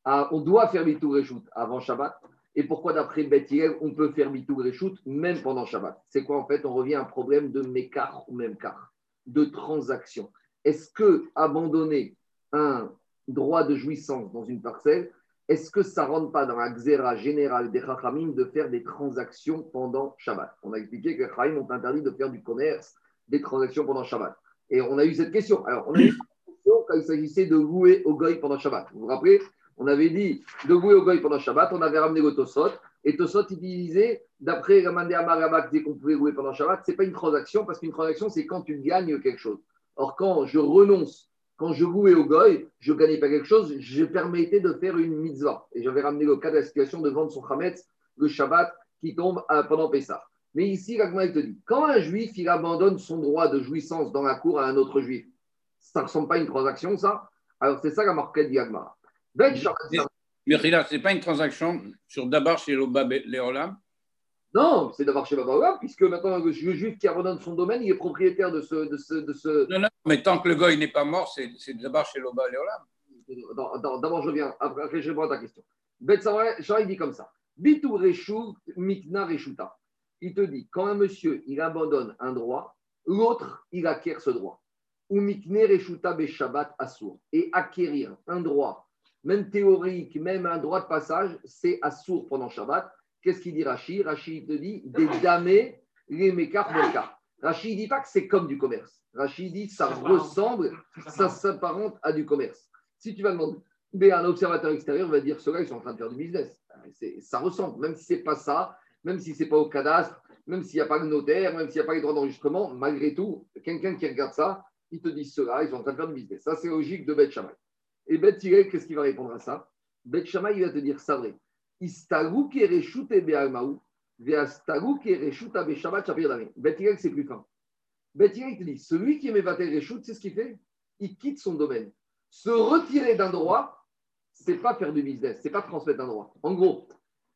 Ah, On doit faire bitou reshoot avant Shabbat? Et pourquoi, d'après Beth Hillel, on peut faire bitou reshoot même pendant Shabbat? C'est quoi en fait? On revient à un problème de mécar ou même car, de transaction. Est-ce que abandonner un droit de jouissance dans une parcelle, est-ce que ça ne rentre pas dans la xéra générale des Chachamim de faire des transactions pendant Shabbat? On a expliqué que les Chachamim ont interdit de faire du commerce, des transactions pendant Shabbat. Et on a eu cette question. Alors, on a eu cette question quand il s'agissait de louer au goy pendant Shabbat. Vous vous rappelez? On avait dit de louer au goy pendant Shabbat, on avait ramené le Tosot. Et Tosot, il disait, d'après Ramandé Amaraba qui disait qu'on pouvait pendant Shabbat, ce n'est pas une transaction, parce qu'une transaction, c'est quand tu gagnes quelque chose. Or, quand je renonce, quand je louais au goy, je ne gagnais pas quelque chose, je permettais de faire une mitzvah. Et j'avais ramené le cas de la situation de vendre son chametz le Shabbat qui tombe euh, pendant Pessah. Mais ici, l'Agma, il te dit, quand un juif, il abandonne son droit de jouissance dans la cour à un autre juif, ça ne ressemble pas à une transaction, ça? Alors, c'est ça la marquette d'Yagma. Mais Rila, ce n'est pas une transaction sur Dabar chez Loba Léolam Non, c'est d'avoir chez Baba puisque maintenant, le juif qui abandonne son domaine, il est propriétaire de ce, de ce, de ce, Non, non, mais tant que le goy n'est pas mort, c'est c'est Dabar chez Loba Léolam. D'abord, je reviens. Après, je réponds à ta question. Bet Shammai dit comme ça. Bitou Reshu Mikna Reshuta. Il te dit, quand un monsieur, il abandonne un droit, l'autre, il acquiert ce droit. Ou Mikne Reshuta Beshabbat Assour. Et acquérir un droit, même théorique, même un droit de passage, c'est Assour pendant Shabbat. Qu'est-ce qu'il dit Rachid Rachid te dit des damés, les mécars, mécars. Rachid dit pas que c'est comme du commerce. Rachid dit ça ressemble, ça s'apparente à du commerce. Si tu vas demander mais un observateur extérieur va dire ceux-là, ils sont en train de faire du business. C'est- Ça ressemble, même si ce n'est pas ça, même si ce n'est pas au cadastre, même s'il n'y a pas le notaire, même s'il n'y a pas les droits d'enregistrement, malgré tout, quelqu'un qui regarde ça, il te dit ceux-là, ils sont en train de faire du business. Ça, c'est logique de Beth Shammai. Et Hillel, qu'est-ce qu'il va répondre à ça? Beth Shammai, il va te dire ça vrai. Istagu kereshut be'almaou, Ve'astagu qui est Reshut Abe Shabbat Shapir Dame. Bet c'est plus fin. Bet il te dit celui qui est Mevatel Reshut, c'est ce qu'il fait? Il quitte son domaine. Se retirer d'un droit, c'est pas faire du business, c'est pas transmettre un droit. En gros,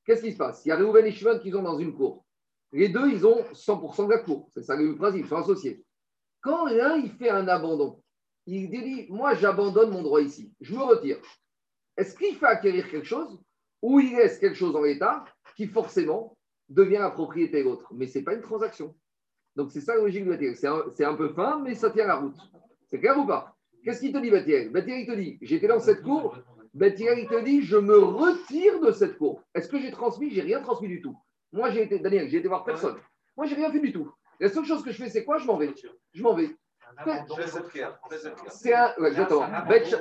qu'est-ce qui se passe? Il y a Reuven et Shimon qui sont dans une cour. Les deux, ils ont 100% de la cour. C'est ça le principe, ils sont associés. Quand l'un, il fait un abandon, il dit Moi, j'abandonne mon droit ici, je me retire. Est-ce qu'il fait acquérir quelque chose ou il laisse quelque chose en l'état qui forcément devient la propriété de l'autre? Mais ce n'est pas une transaction. Donc, c'est ça la logique de Batiel. C'est un, peu fin, mais ça tient la route. C'est clair ou pas? Qu'est-ce qu'il te dit, Batiel Batiel, il te dit J'étais dans cette cour. Batiel, il te dit Je me retire de cette cour. Est-ce que j'ai transmis? J'ai rien transmis du tout. Moi, j'ai été, Daniel, j'ai été voir personne. Moi, j'ai rien fait du tout. La seule chose que je fais, c'est quoi? Je m'en vais. Je m'en vais. C'est un, exactement.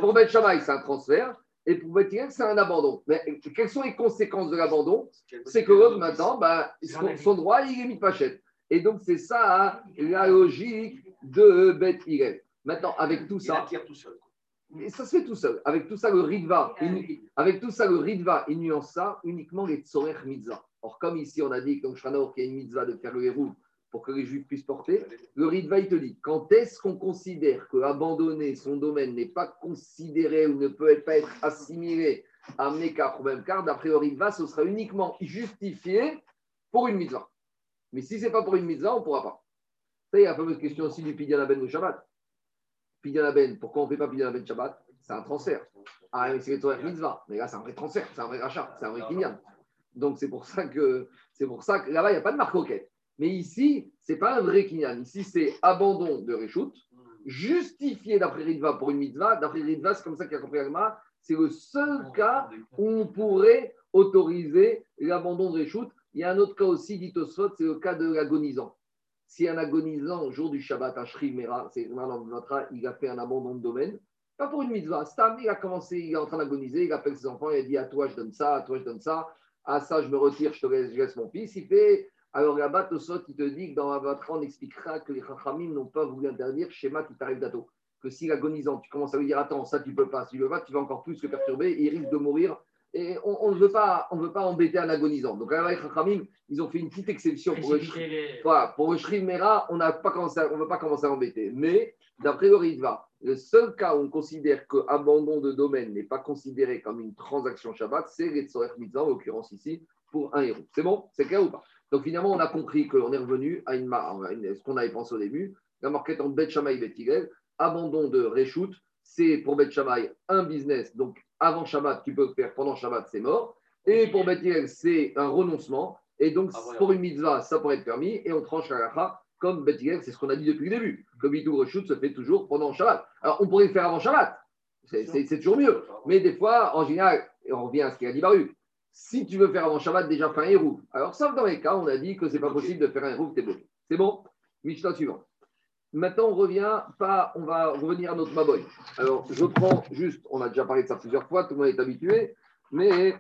Pour Bet c'est un transfert. Et pour Bet c'est un abandon. Mais quelles sont les conséquences de l'abandon? C'est que l'autre, maintenant, bah, son, droit, il est mis de pachette. Et donc, c'est ça hein, la logique de Bet Maintenant, avec tout ça. Et ça se fait tout seul. Avec tout ça, le Ritva, avec tout ça, le Ritva, il nuance ça uniquement les Tzorer Mitzvah. Or, comme ici, on a dit que qu'il y a une mitzvah de faire le héros pour que les Juifs puissent porter, le Ritva, il te dit quand est-ce qu'on considère que abandonner son domaine n'est pas considéré ou ne peut pas être assimilé à Mekar ou même car, d'après le Ritva, ce sera uniquement justifié pour une mitzvah. Mais si ce n'est pas pour une mitzvah, on ne pourra pas. Ça, il y a la fameuse question aussi du Pidyan Aben au Shabbat. Pidyan Aben, pourquoi on ne fait pas Pidyan Aben Shabbat? C'est un transfert. Ah, mais c'est le mitzvah. Mais là, c'est un vrai transfert, c'est un vrai rachat, c'est un vrai kinyan. Donc, c'est pour ça que, que là-bas, il n'y a pas de marque coquette. Mais ici, ce n'est pas un vrai kinyan. Ici, c'est abandon de Réchout, justifié d'après Ritva pour une mitzvah. D'après Ritva, c'est comme ça qu'il a compris Agma. C'est le seul cas où on pourrait autoriser l'abandon de Réchout. Il y a un autre cas aussi, dit Tosfot, c'est le cas de l'agonisant. Si un agonisant, au jour du Shabbat, un Shrimera, c'est il a fait un abandon de domaine, pas pour une mitzvah. Stam, il a commencé, il est en train d'agoniser, il appelle ses enfants, il a dit à toi je donne ça, à toi je donne ça, à ça je me retire, je te laisse, je laisse mon fils. Il fait alors là-bas, Tosot, il te dit que dans votre on expliquera que les Chachamim n'ont pas voulu interdire schéma qui t'arrive d'Ato. Que si l'agonisant, tu commences à lui dire Attends, ça tu peux pas, si tu veux pas, tu vas encore plus le perturber et il risque de mourir. Et on ne veut, pas, on veut pas embêter un agonisant. Donc là, les Chachamim, ils ont fait une petite exception pour le, voilà, pour le Mera, on ne veut pas commencer à embêter. Mais d'après le Ritva, le seul cas où on considère que abandon de domaine n'est pas considéré comme une transaction Shabbat, c'est les Tzorer Mitzvah, en l'occurrence ici, pour un héros. C'est bon? C'est clair ou pas? Donc finalement, on a compris qu'on est revenu à une, ce qu'on avait pensé au début, la marquette entre Bet Shammai et Bet abandon de Reshoot, c'est pour Bet Shammai un business, donc avant Shabbat, tu peux le faire, pendant Shabbat, c'est mort. Et pour Bet c'est un renoncement. Et donc, ah, pour une mitzvah, ça pourrait être permis. Et on tranche la comme Bet c'est ce qu'on a dit depuis le début. Que Bitou Reshoot se fait toujours pendant Shabbat. Alors, on pourrait le faire avant Shabbat. C'est toujours mieux. Mais des fois, en général, on revient à ce qu'il a dit Baruch si tu veux faire avant Shabbat, déjà fais un héros. Alors, sauf dans les cas, on a dit que ce n'est pas possible de faire un héros, tu es bloqué. C'est bon Mishnah suivant. Maintenant, on revient, pas, on va revenir à notre Maboy. Alors, je prends juste, on a déjà parlé de ça plusieurs fois, tout le monde est habitué, mais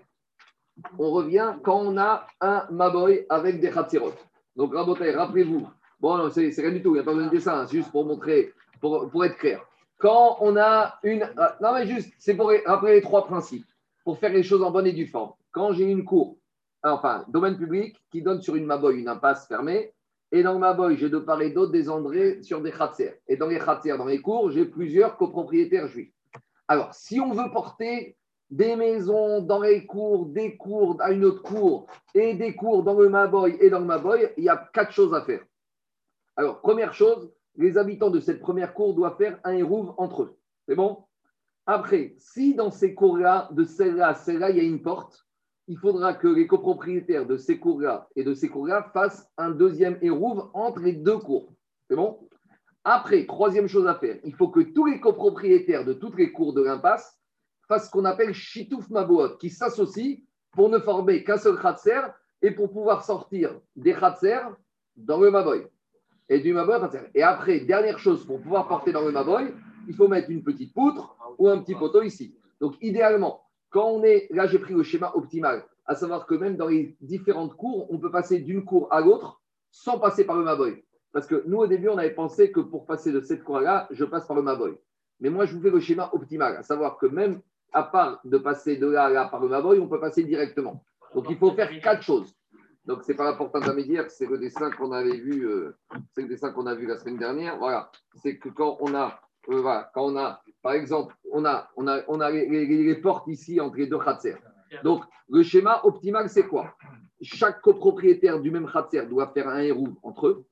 on revient quand on a un Maboy avec des Khatsirot. Donc, rappelez-vous, bon, non, c'est rien du tout, il n'y a pas besoin de dessin, c'est juste pour montrer, pour, pour être clair. Quand on a une. Ah, non, mais juste, c'est pour rappeler les trois principes, pour faire les choses en bonne et due forme quand j'ai une cour, enfin, domaine public qui donne sur une maboy, une impasse fermée, et dans le maboy, j'ai de part et d'autre des andrés sur des khatser. Et dans les khatser, dans les cours, j'ai plusieurs copropriétaires juifs. Alors, si on veut porter des maisons dans les cours, des cours à une autre cour, et des cours dans le maboy et dans le maboy, il y a quatre choses à faire. Alors, première chose, les habitants de cette première cour doivent faire un hérouve entre eux. C'est bon? Après, si dans ces cours-là, de celle-là, celle-là, il y a une porte, il faudra que les copropriétaires de ces cours-là et de ces cours-là fassent un deuxième hérouve entre les deux cours. C'est bon? Après, troisième chose à faire, il faut que tous les copropriétaires de toutes les cours de l'impasse fassent ce qu'on appelle Chitouf Maboot, qui s'associent pour ne former qu'un seul Khatser et pour pouvoir sortir des Khatser dans le Maboy. Et du Maboy Et après, dernière chose, pour pouvoir porter dans le Maboy, il faut mettre une petite poutre ou un petit poteau ici. Donc, idéalement, on est, là j'ai pris le schéma optimal, à savoir que même dans les différentes cours, on peut passer d'une cour à l'autre sans passer par le Maboy. Parce que nous, au début, on avait pensé que pour passer de cette cour-là, je passe par le Maboy. Mais moi, je vous fais le schéma optimal, à savoir que même à part de passer de là à là par le Maboy, on peut passer directement. Donc, il faut faire quatre choses. Donc, ce n'est pas la porte intermédiaire, c'est le dessin qu'on avait vu, euh, c'est le dessin qu'on a vu la semaine dernière. Voilà, c'est que quand on a, euh, quand on a, par exemple, on a, on a, on a les, portes ici entre les deux khatser. Donc, le schéma optimal, c'est quoi? Chaque copropriétaire du même khatser doit faire un héros entre eux.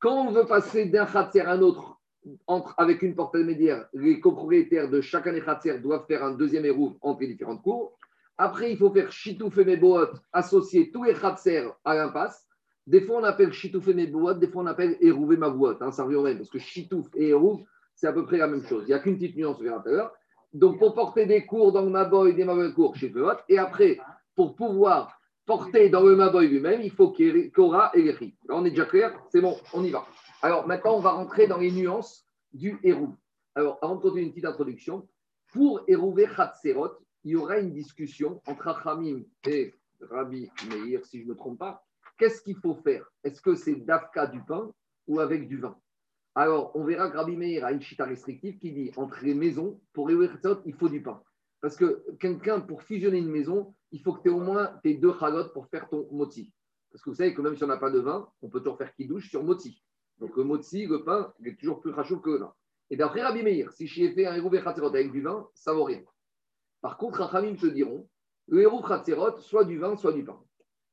Quand on veut passer d'un khatser à un autre, entre, avec une porte intermédiaire, les copropriétaires de chacun des khatser doivent faire un deuxième héros entre les différentes cours. Après, il faut faire Chitouf et Meboot, associer tous les Khatser à l'impasse. Des fois, on appelle Chitouf et Meboot, des fois, on appelle Hérouv et Mavouot. Hein, ça revient même, parce que Chitouf et Hérouv, c'est à peu près la même chose. Il n'y a qu'une petite nuance, on verra tout à l'heure. Donc, pour porter des cours dans le Maboy, des Maboy cours chez Meboot, et après, pour pouvoir porter dans le Maboy lui-même, il faut qu'il y ait Korah et Léchi. Là, on est déjà clair C'est bon, on y va. Alors, maintenant, on va rentrer dans les nuances du Hérouv. Alors, avant de continuer une petite introduction, pour Hérouvé Khatserot, il y aura une discussion entre Achamim et Rabbi Meir, si je ne me trompe pas. Qu'est-ce qu'il faut faire? Est-ce que c'est d'Afka du pain ou avec du vin? Alors, on verra que Rabbi Meir a une chita restrictive qui dit entre les maisons, pour Khatserot, il faut du pain. Parce que quelqu'un, pour fusionner une maison, il faut que tu aies au moins tes deux chalotes pour faire ton moti. Parce que vous savez que même si on n'a pas de vin, on peut toujours faire kidouche sur moti. Donc le moti, le pain, il est toujours plus rachou que le vin. Et d'après Rabbi Meir, si j'ai fait un héros avec du vin, ça vaut rien. Par contre, Rachamim te diront, le héros soit du vin, soit du pain.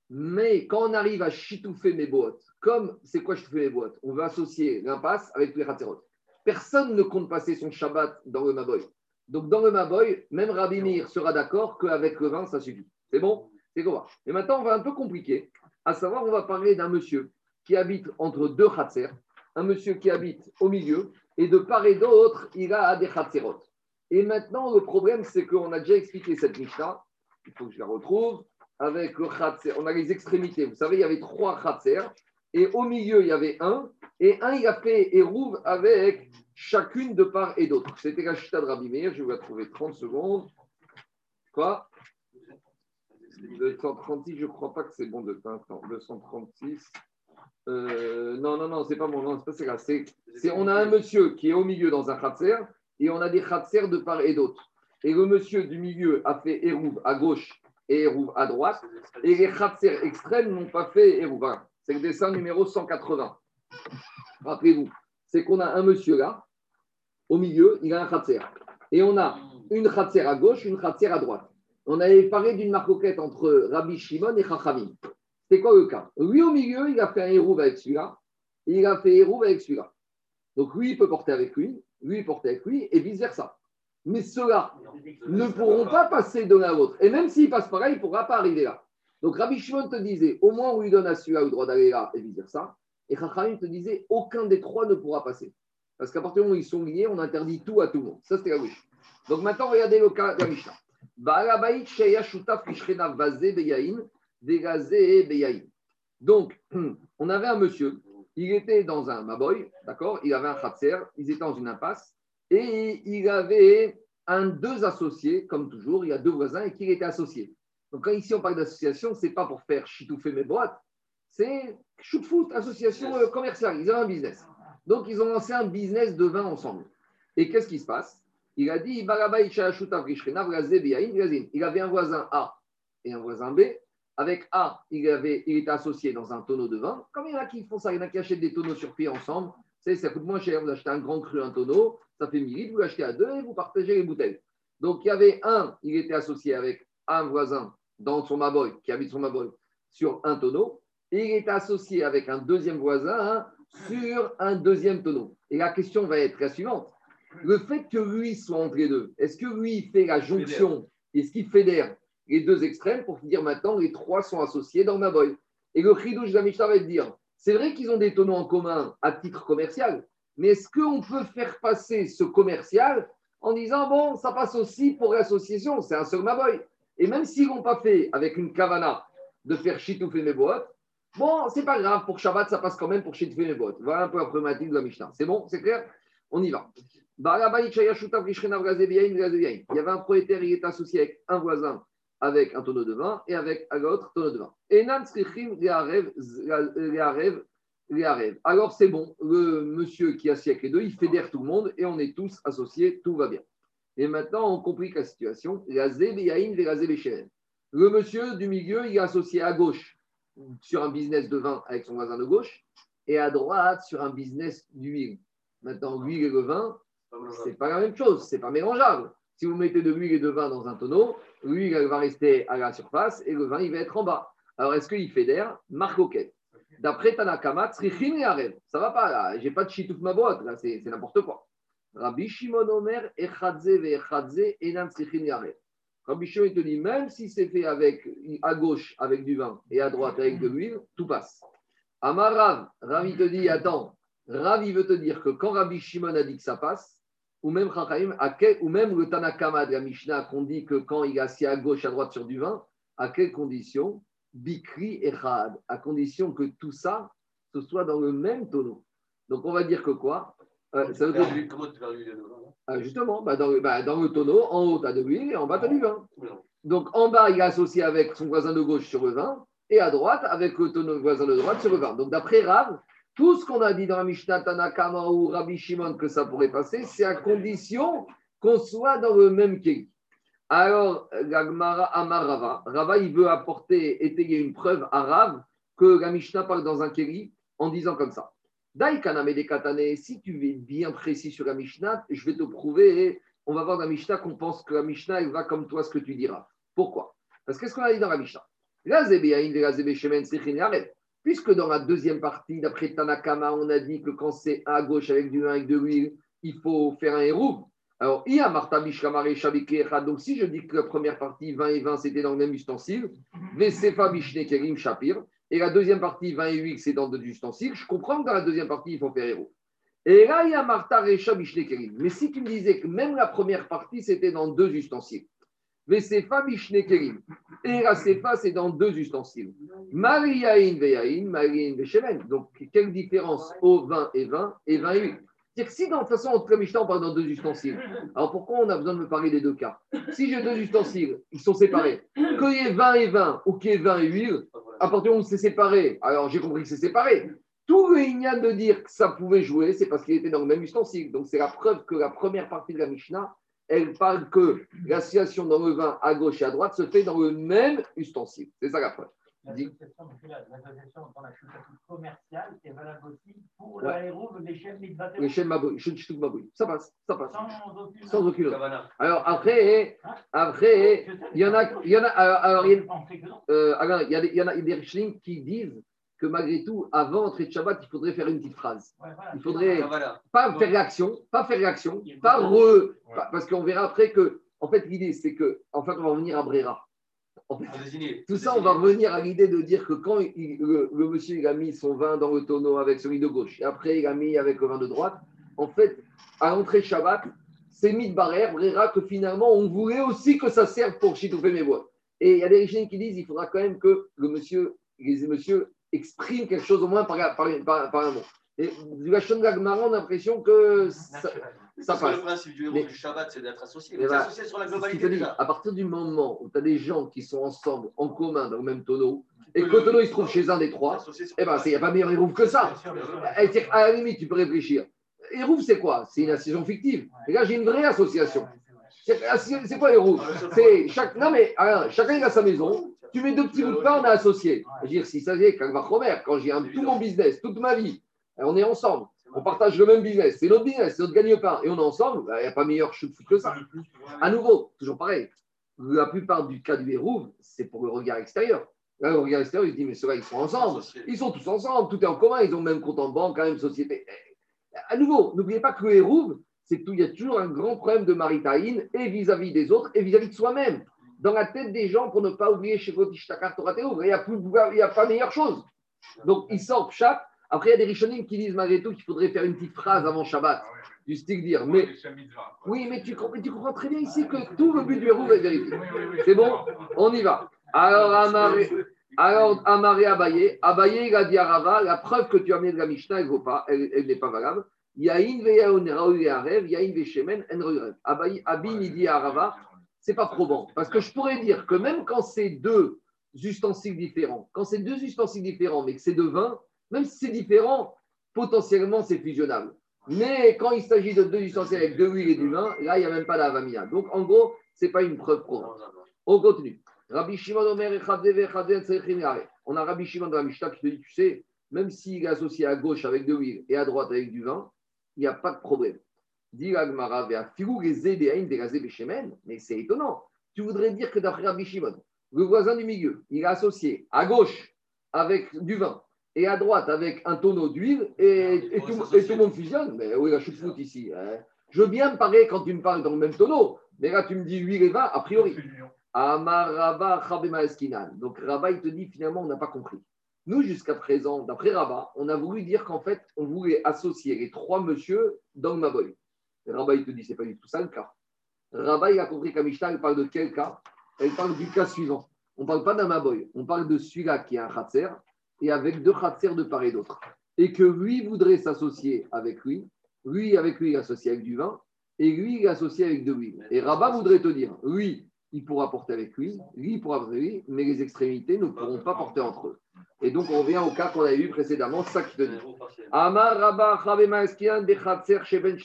Mais quand on arrive à chitouffer mes boîtes, comme c'est quoi chitouffer mes boîtes On veut associer l'impasse avec les Khatserot. Personne ne compte passer son Shabbat dans le Maboy. Donc dans le Maboy, même Rabbi Meir sera d'accord qu'avec le vin, ça suffit. C'est bon? C'est quoi? Et maintenant, on va un peu compliquer. À savoir, on va parler d'un monsieur qui habite entre deux Khatser, un monsieur qui habite au milieu, et de part et d'autre, il a des Khatserot. Et maintenant, le problème, c'est qu'on a déjà expliqué cette Mishnah. Il faut que je la retrouve. Avec le Khatser. On a les extrémités. Vous savez, il y avait trois Khatser. Et au milieu, il y avait un. Et un, il a fait Hérouv avec chacune de part et d'autre. C'était la Chita de Rabbi Meir. Je vais la trouver 30 secondes. Quoi? 236, je crois pas que c'est bon de attends, 236. Euh, non, non, non, c'est pas bon. Non, c'est pas. C'est, c'est- on a un monsieur qui est au milieu dans un Khatser et on a des Khatser de part et d'autre. Et le monsieur du milieu a fait Hérouv à gauche et Hérouv à droite. Et les Khatser extrêmes n'ont pas fait Hérouv. Voilà. C'est le dessin numéro 180. Rappelez-vous, c'est qu'on a un monsieur là, au milieu, il a un Khatser. Et on a une Khatser à gauche, une Khatser à droite. On avait parlé d'une marcoquette entre Rabbi Shimon et Chachamim. C'était quoi le cas? Lui, au milieu, il a fait un Hérouv avec celui-là, et il a fait Hérouv avec celui-là. Donc lui, il peut porter avec lui, lui, il porte avec lui, et vice-versa. Mais ceux-là ne pourront pas passer de l'un à l'autre. Et même s'il passe par là, il ne pourra pas arriver là. Donc Rabbi Shimon te disait, au moins on lui donne à celui-là le droit d'aller là, et vice-versa. Et Chachamim te disait, aucun des trois ne pourra passer. Parce qu'à partir du moment où ils sont liés, on interdit tout à tout le monde. Ça, c'était la. Donc maintenant, regardez le cas de la Mishnah. Donc, on avait un monsieur, il était dans un maboy, d'accord? Il avait un khatser, ils étaient dans une impasse, et il avait un deux associés, comme toujours, il y a deux voisins et qu'il était associé. Donc, quand ici on parle d'association, ce n'est pas pour faire chitouffer mes boîtes, c'est shoot foot, association euh, commerciale. Ils ont un business. Donc, ils ont lancé un business de vin ensemble. Et qu'est-ce qui se passe? Il a dit. Il avait un voisin A et un voisin B. Avec A, il, avait, il était associé dans un tonneau de vin. Comme il y en a qui font ça, il y en a qui achètent des tonneaux sur pied ensemble. Savez, ça coûte moins cher. Vous achetez un grand cru, un tonneau, ça fait 1000 litres, vous l'achetez à deux et vous partagez les bouteilles. Donc, il y avait un, il était associé avec un voisin dans son Maboy, qui habite son Maboy, sur un tonneau. Et il était associé avec un deuxième voisin hein, sur un deuxième tonneau. Et la question va être la suivante. Le fait que lui soit entre les deux, est-ce que lui fait la jonction Est-ce qu'il fédère les deux extrêmes pour dire maintenant les trois sont associés dans ma boy Et le chidouche de la Mishnah va te dire c'est vrai qu'ils ont des tonneaux en commun à titre commercial, mais est-ce qu'on peut faire passer ce commercial en disant bon, ça passe aussi pour l'association, c'est un seul Maboy Et même s'ils l'ont pas fait avec une kavana de faire chitouffer mes boîtes, bon, c'est pas grave, pour Shabbat, ça passe quand même pour chitouffer mes boîtes. Voilà un peu la problématique de la Mishnah. C'est bon, c'est clair? On y va. Il y avait un propriétaire, il est associé avec un voisin avec un tonneau de vin et avec à l'autre tonneau de vin. Alors c'est bon, le monsieur qui assis avec les deux, il fédère tout le monde et on est tous associés, tout va bien. Et maintenant, on complique la situation. Le monsieur du milieu, il est associé à gauche sur un business de vin avec son voisin de gauche et à droite sur un business d'huile. Maintenant, l'huile et le vin, c'est pas la même chose, c'est pas mélangeable. Si vous mettez de l'huile et de vin dans un tonneau, l'huile va rester à la surface et le vin il va être en bas. Alors est-ce qu'il fait d'air? Marcoquette. D'après Tanakama, Tzrichin et Ça va pas là, j'ai pas de chitouf ma boîte, là c'est n'importe quoi. Rabbi Shimon Omer, Echadze ve Echadze, Enam Tzrichin Yarev. Rabbi Shimon te dit, même si c'est fait avec, à gauche avec du vin et à droite avec de l'huile, tout passe. Amarav, Ravi te dit, attends, Ravi veut te dire que quand Rabbi Shimon a dit que ça passe, ou même, ou même le Tanakama de la Mishnah qu'on dit que quand il est assis à gauche, à droite sur du vin, à quelles conditions? Bikri et Chad, à condition que tout ça, ce soit dans le même tonneau. Donc on va dire que quoi? Euh, ça veut dire, Comment tu vas lui donner ah, Justement, bah, dans, le- bah, dans le tonneau, en haut, tu as de l'huile et en bas, tu as du vin. Donc en bas, il est associé avec son voisin de gauche sur le vin, et à droite, avec le tonneau voisin de droite sur le vin. Donc d'après Rav, tout ce qu'on a dit dans la Mishnah Tanakama ou Rabbi Shimon que ça pourrait passer, c'est à condition qu'on soit dans le même kéli. Alors, la Gemara Amar Rava, Rava, il veut apporter, étayer une preuve à Rav que la Mishnah parle dans un kéli en disant comme ça. Dai kaname de katane, si tu es bien précis sur la Mishnah, je vais te prouver, on va voir dans la Mishnah qu'on pense que la Mishnah, va comme toi ce que tu diras. Pourquoi? Parce qu'est-ce qu'on a dit dans la Mishnah Puisque dans la deuxième partie, d'après Tanakama, on a dit que quand c'est à gauche avec du vin, avec de l'huile, il faut faire un héros. Alors, il y a Martha Echad. Donc, si je dis que la première partie, 20 et 20, c'était dans le même ustensile, Vesefa Bishne Kerim Shapir, et la deuxième partie, 20 et 8, c'est dans deux ustensiles, je comprends que dans la deuxième partie, il faut faire héros. Et là, il y a Martha Recha Bishne Kerim. Mais si tu me disais que même la première partie, c'était dans deux ustensiles, Vesefa Kerim, et la Sefa, c'est dans deux ustensiles. Mariaïn Veyaïn, Mariaïn Veshemen. Donc, quelle différence au 20 et 20 et 20 et 8 c'est-à-dire que si, de toute façon, entre la Mishnah, on parle dans deux ustensiles, alors pourquoi on a besoin de me parler des deux cas? Si j'ai deux ustensiles, ils sont séparés, qu'il y ait 20 et 20 ou qu'il y ait 20 et 8, à partir du moment où c'est séparé, alors j'ai compris que c'est séparé. Tout le ignan de dire que ça pouvait jouer, c'est parce qu'il était dans le même ustensile. Donc c'est la preuve que la première partie de la Mishnah, elle parle que l'association dans le vin à gauche et à droite se fait dans le même ustensile. C'est ça la preuve. L'association dans la chouchatouche commerciale est valable aussi pour Ouais. l'aéro des chaînes Mitbater. Les chaînes Maboui. Ça passe, ça passe. Sans aucune. Sans aucune. Alors après, après, il y en a, il y en a, alors, alors, il y a- euh, des, il y en a des Rishonim qui disent que malgré tout, avant d'entrer de Shabbat, il faudrait faire une petite phrase. Ouais, voilà. Il faudrait Kavana. pas faire réaction, pas faire réaction, pas re, parce qu'on verra après que, en fait, l'idée c'est que, en fait, on va revenir à Brera. En fait, désigner. tout ça, on va revenir à l'idée de dire que quand il- le, le monsieur il a mis son vin dans le tonneau avec celui de gauche, et après il a mis avec le vin de droite, en fait, à l'entrée de Shabbat, c'est mis de barrière, Brera, que finalement, on voulait aussi que ça serve pour chitouffer mes voix. Et il y a des Richeliens qui disent il faudra quand même que le monsieur, les messieurs expriment quelque chose au moins par, par, par, par un mot. Et du Vachon de la Gemara, on a l'impression que ça, ça Parce que passe. le principe du héros du Shabbat, c'est d'être associé. Mais voilà. associé sur la globalité dit, à partir du moment où tu as des gens qui sont ensemble, en commun, dans le même tonneau, et que le tonneau il se trouve chez un des trois, sur- eh ben, il n'y a pas meilleur hérouf que ça. Bien sûr, bien sûr. Eh, À la limite, tu peux réfléchir. Hérouf, c'est quoi? C'est une association fictive. Et là, j'ai une vraie association. C'est quoi hérouf? C'est chaque. Non, mais alors, chacun il a sa maison. Tu mets deux petits bouts de pain, on est associé. Je veux dire, si ça y est, quand Romer, quand j'ai tout mon business, toute ma vie, on est ensemble. On partage le même business. C'est notre business, c'est notre gagne-pain. Et on est ensemble, bah, il n'y a pas meilleur chou de foot que ça. À nouveau, toujours pareil. La plupart du cas du hérouf, c'est pour le regard extérieur. Là, le regard extérieur, il se dit, mais ceux-là, ils sont ensemble. Ils sont tous ensemble, tout est en commun, ils ont le même compte en banque, la même société. Eh, À nouveau, n'oubliez pas que le hérouve, c'est tout, il y a toujours un grand problème de maritaïne et vis-à-vis des autres et vis-à-vis de soi-même. Dans la tête des gens, pour ne pas oublier chez Torah il n'y a, il a pas meilleure chose. Donc, ils sortent Pshat. Après, il y a des Rishonim qui disent malgré tout qu'il faudrait faire une petite phrase avant Shabbat, du style dire, mais oui, mais tu, comprends- tu comprends très bien ici que tout le but du hérouve est vérifié. C'est bon On y va. Alors, Amaré, alors, Amaré Abaye, Abaye, il a dit à Rava, la preuve que tu as amené de la Mishnah, elle ne vaut pas, elle, elle n'est pas valable. Yahin veyaon raoul arev, yahin veshemen en. Abaye, Abin, il dit à Rava, c'est pas probant. Parce que je pourrais dire que même quand c'est deux ustensiles différents, quand c'est deux ustensiles différents, mais que c'est de vin, même si c'est différent, potentiellement c'est fusionnable. Mais quand il s'agit de deux ustensiles avec de l'huile et du vin, là, il n'y a même pas d'avamia. Donc, en gros, ce n'est pas une preuve probante. On continue. Rabbi Shimon Omer. On a Rabbi Shimon dans la Mishnah qui te dit, tu sais, même s'il est associé à gauche avec de l'huile et à droite avec du vin, il n'y a pas de problème. Dit. Mais c'est étonnant. Tu voudrais dire que d'après Rabbi Shimon, le voisin du milieu, il est associé à gauche avec du vin et à droite avec un tonneau d'huile et, et tout, et tout le monde fusionne. Mais oui, là, je suis foot ici. hein. Je veux bien me parler quand tu me parles dans le même tonneau, mais là, tu me dis huile et vin, a priori. Donc Rabba, il te dit finalement, on n'a pas compris. Nous, jusqu'à présent, d'après Rabba, on a voulu dire qu'en fait, on voulait associer les trois monsieur dans le Maboy. Rabba, il te dit, c'est pas du tout ça le cas. Rabba, il a compris qu'Amishta, elle parle de quel cas? Elle parle du cas suivant. On ne parle pas d'un Maboy, on parle de celui-là qui est un Khatser et avec deux Khatser de part et d'autre. Et que lui voudrait s'associer avec lui, lui avec lui, il est associé avec du vin, et lui, il est associé avec de l'huile. Et Rabat voudrait te dire, lui, il pourra porter avec lui, lui, il pourra porter avec lui, mais les extrémités ne pourront pas porter entre eux. Et donc, on revient au cas qu'on avait vu précédemment, ça qui te dit. Amar Rabba Chavema Eskian de Khatser Sheben.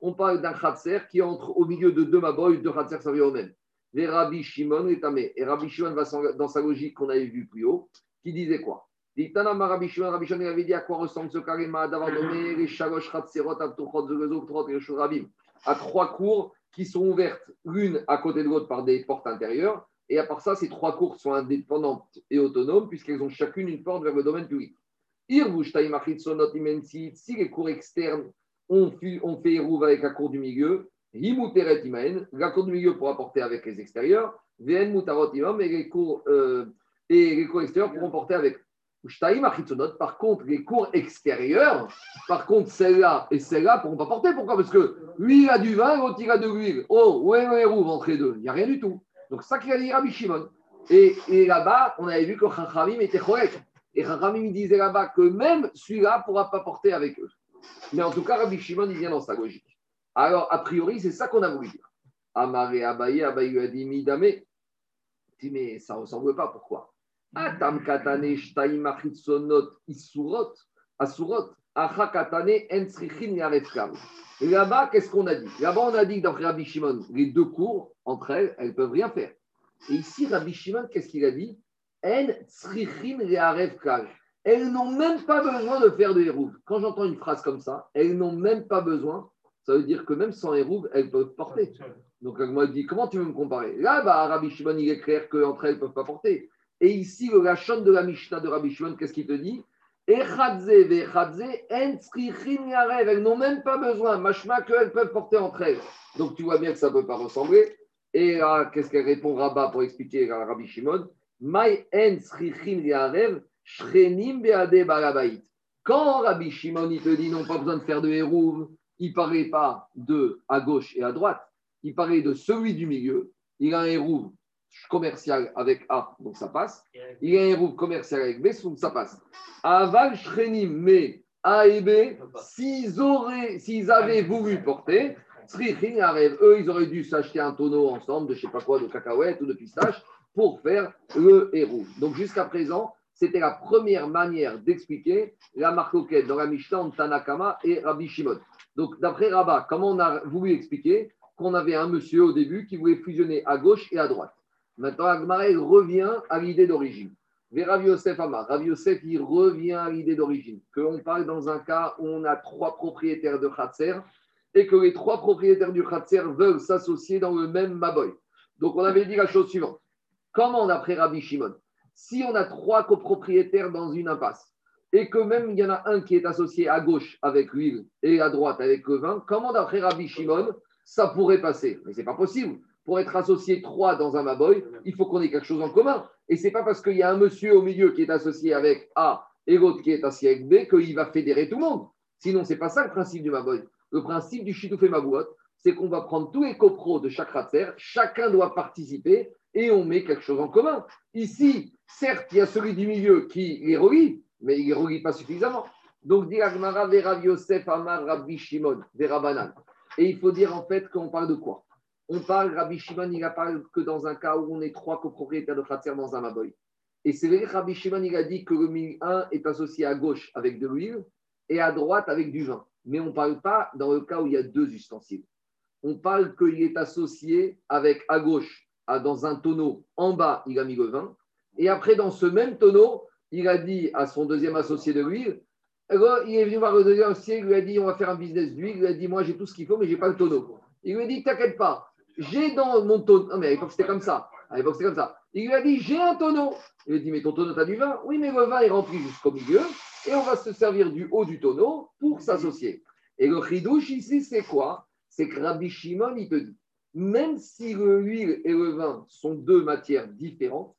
On parle d'un Khatser qui entre au milieu de deux Maboy, deux Khatser même. Les Rabbi Shimon et Tamé. Et Rabbi Shimon va dans sa logique qu'on avait vue plus haut, qui disait quoi? Tanama Rabbi Shimon, Rabbi Shimon il avait dit à quoi ressemble ce karima d'avoir donné les Shalosh Khatserot Avtochot Zegezo Trot et Rabim à trois cours qui sont ouvertes l'une à côté de l'autre par des portes intérieures. Et à part ça, ces trois cours sont indépendantes et autonomes puisqu'elles ont chacune une porte vers le domaine public. Si les cours externes ont fait Eruv avec la cour du milieu, Himuteret Imaen, la cour du milieu pourra porter avec les extérieurs, Vn Mutarot Imam, et les cours, euh, extérieurs pourront porter avec. Par contre, les cours extérieurs, par contre, celle-là et celle-là ne pourront pas porter. Pourquoi? Parce que lui, il a du vin, l'autre, il a de l'huile. Oh, ouais, Eruv entre les deux. Il n'y a rien du tout. Donc, ça qu'il a dit Rabbi Shimon. Et, là-bas, on avait vu que Chachamim était correct. Et Chachamim disait là-bas que même celui-là ne pourra pas porter avec eux. Mais en tout cas, Rabbi Shimon, il vient dans sa logique. Alors, a priori, c'est ça qu'on a voulu dire. Amaré Abaye, Abaye a dit mais ça ne ressemble pas. Pourquoi? Atam katane shtaim isurot, asurot, acha katane en srichin yarefkam. Et Là-bas, qu'est-ce qu'on a dit? Là-bas, on a dit que d'après Rabbi Shimon, les deux cours, entre elles, elles ne peuvent rien faire. Et ici, Rabbi Shimon, qu'est-ce qu'il a dit? En srichin yarefkam. Elles n'ont même pas besoin de faire de hérouv. Quand j'entends une phrase comme ça, elles n'ont même pas besoin. Ça veut dire que même sans hérouv, elles peuvent porter. Donc, moi, dit comment tu veux me comparer? Là, bah, Rabbi Shimon, il est clair qu'entre elles ne peuvent pas porter. Et ici, le Lachon de la Mishnah de Rabbi Shimon, qu'est-ce qu'il te dit? Elles n'ont même pas besoin. Machma qu'elles peuvent porter entre elles. Donc, tu vois bien que ça ne peut pas ressembler. Et là, qu'est-ce qu'elle répond Rabat pour expliquer à Rabbi Shimon? Yarev, shrenim balabait. Quand Rabbi Shimon, il te dit non, pas besoin de faire de hérouve, il ne parlait pas de à gauche et à droite, il parlait de celui du milieu. Il a un hérouve commercial avec A, donc ça passe. Il a un hérouve commercial avec B, donc ça passe. Aval shrenim, mais A et B, s'ils avaient voulu porter, eux, ils auraient dû s'acheter un tonneau ensemble de je sais pas quoi, de cacahuètes ou de pistaches pour faire le hérouve. Donc jusqu'à présent, c'était la première manière d'expliquer la marcoquette dans la Mishnah Tanakama et Rabbi Shimon. Donc d'après Rabat, comment on a voulu expliquer qu'on avait un monsieur au début qui voulait fusionner à gauche et à droite? Maintenant, Agmara, revient à l'idée d'origine. Rav Yosef Amar, Rav Yosef, il revient à l'idée d'origine. Qu'on parle dans un cas où on a trois propriétaires de Khatser et que les trois propriétaires du Khatser veulent s'associer dans le même Maboy. Donc, on avait dit la chose suivante. Comment, d'après Rabbi Shimon, si on a trois copropriétaires dans une impasse et que même il y en a un qui est associé à gauche avec l'huile et à droite avec le vin, comment, d'après Rabbi Shimon, ça pourrait passer? Mais ce n'est pas possible. Pour être associé trois dans un Maboy, il faut qu'on ait quelque chose en commun. Et ce n'est pas parce qu'il y a un monsieur au milieu qui est associé avec A et l'autre qui est associé avec B qu'il va fédérer tout le monde. Sinon, ce n'est pas ça le principe du Maboy. Le principe du Chitoufé Mabouot, c'est qu'on va prendre tous les copros de chaque ratzer, chacun doit participer et on met quelque chose en commun. Ici, certes, il y a celui du milieu qui les mais il ne pas suffisamment. Donc, dit Agmara, Vera Yosef, Amar, Rabbi Shimon. Et il faut dire en fait qu'on parle de quoi? On parle, Rabbi Shimon, il ne parle que dans un cas où on est trois copropriétaires de Khatser dans un Maboy. Et c'est vrai que Rabbi Shimon, il a dit que le 1001 est associé à gauche avec de l'huile et à droite avec du vin. Mais on ne parle pas dans le cas où il y a deux ustensiles. On parle qu'il est associé avec à gauche a dans un tonneau, en bas, il a mis le vin. Et après, dans ce même tonneau, il a dit à son deuxième associé de l'huile, alors, il est venu voir le deuxième associé, il lui a dit, on va faire un business d'huile. Il lui a dit, moi, j'ai tout ce qu'il faut, mais je n'ai pas le tonneau. Il lui a dit, t'inquiète pas, j'ai dans mon tonneau. Non, mais à l'époque, c'était comme ça. À l'époque, c'était comme ça. Il lui a dit, j'ai un tonneau. Il lui a dit, mais ton tonneau, tu as du vin? Oui, mais le vin est rempli jusqu'au milieu. Et on va se servir du haut du tonneau pour s'associer. Et le chidouche ici, c'est quoi? C'est que Rabbi Shimon, il te dit, même si l'huile et le vin sont deux matières différentes,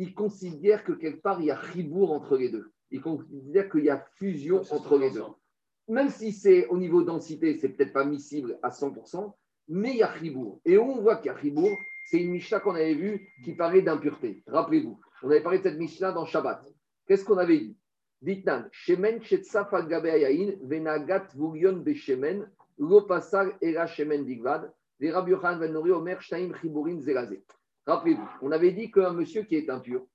il considère que quelque part, il y a ribour entre les deux. Il considère qu'il y a fusion entre les deux. Même si c'est au niveau densité, c'est peut-être pas miscible à 100%, mais il y a ribour. Et on voit qu'il y a ribour, c'est une Mishnah qu'on avait vue qui parlait d'impureté. Rappelez-vous, on avait parlé de cette Mishnah dans Shabbat. Qu'est-ce qu'on avait dit? Ditnan, Shemen Agabeayain, Venagat Vurion Beshemen, Lopasar Era Shemen Digvad, Rabbi Yochanan Ben Omer Shtaim Chiburin Zelazé. Rappelez-vous, on avait dit qu'un monsieur qui est impur,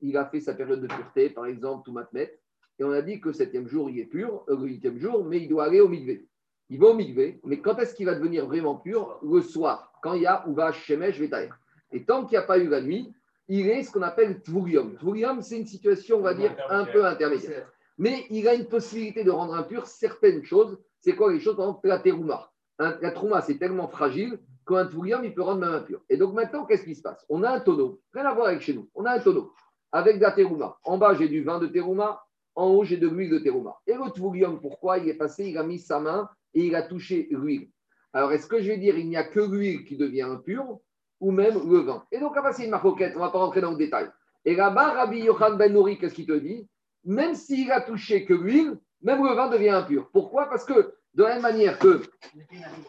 il a fait sa période de pureté, par exemple, tout matmet, et on a dit que septième jour, il est pur, euh, le huitième jour, mais il doit aller au migvé. Il va au migvé, mais quand est-ce qu'il va devenir vraiment pur? Le soir, quand il y a Uva Shemesh Vetaer. Et tant qu'il n'y a pas eu la nuit, il est ce qu'on appelle Tvurium. Tvurium, c'est une situation, on va dire, un peu intermédiaire. Mais il a une possibilité de rendre impur certaines choses. C'est quoi les choses? Par exemple, la terouma. La trouma, c'est tellement fragile qu'un Tvurium, il peut rendre même impur. Et donc maintenant, qu'est-ce qui se passe? On a un tonneau, rien à voir avec chez nous. On a un tonneau avec de la terouma. En bas, j'ai du vin de terouma. En haut, j'ai de l'huile de terouma. Et le Tvurium, pourquoi Il est passé, il a mis sa main et il a touché l'huile. Alors, est-ce que je vais dire il n'y a que l'huile qui devient impure ou même le vin? Et donc, là-bas, c'est une maroquette, on ne va pas rentrer dans le détail. Et là-bas, Rabbi Yohan Ben Nouri, qu'est-ce qu'il te dit? Même s'il a touché que l'huile, même le vin devient impur. Pourquoi? Parce que, de la même manière que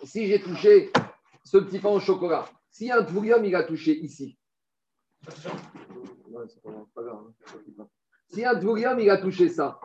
si j'ai touché ce petit pain au chocolat, si un tvurium, il a touché ici, si un tvurium, il a touché ça,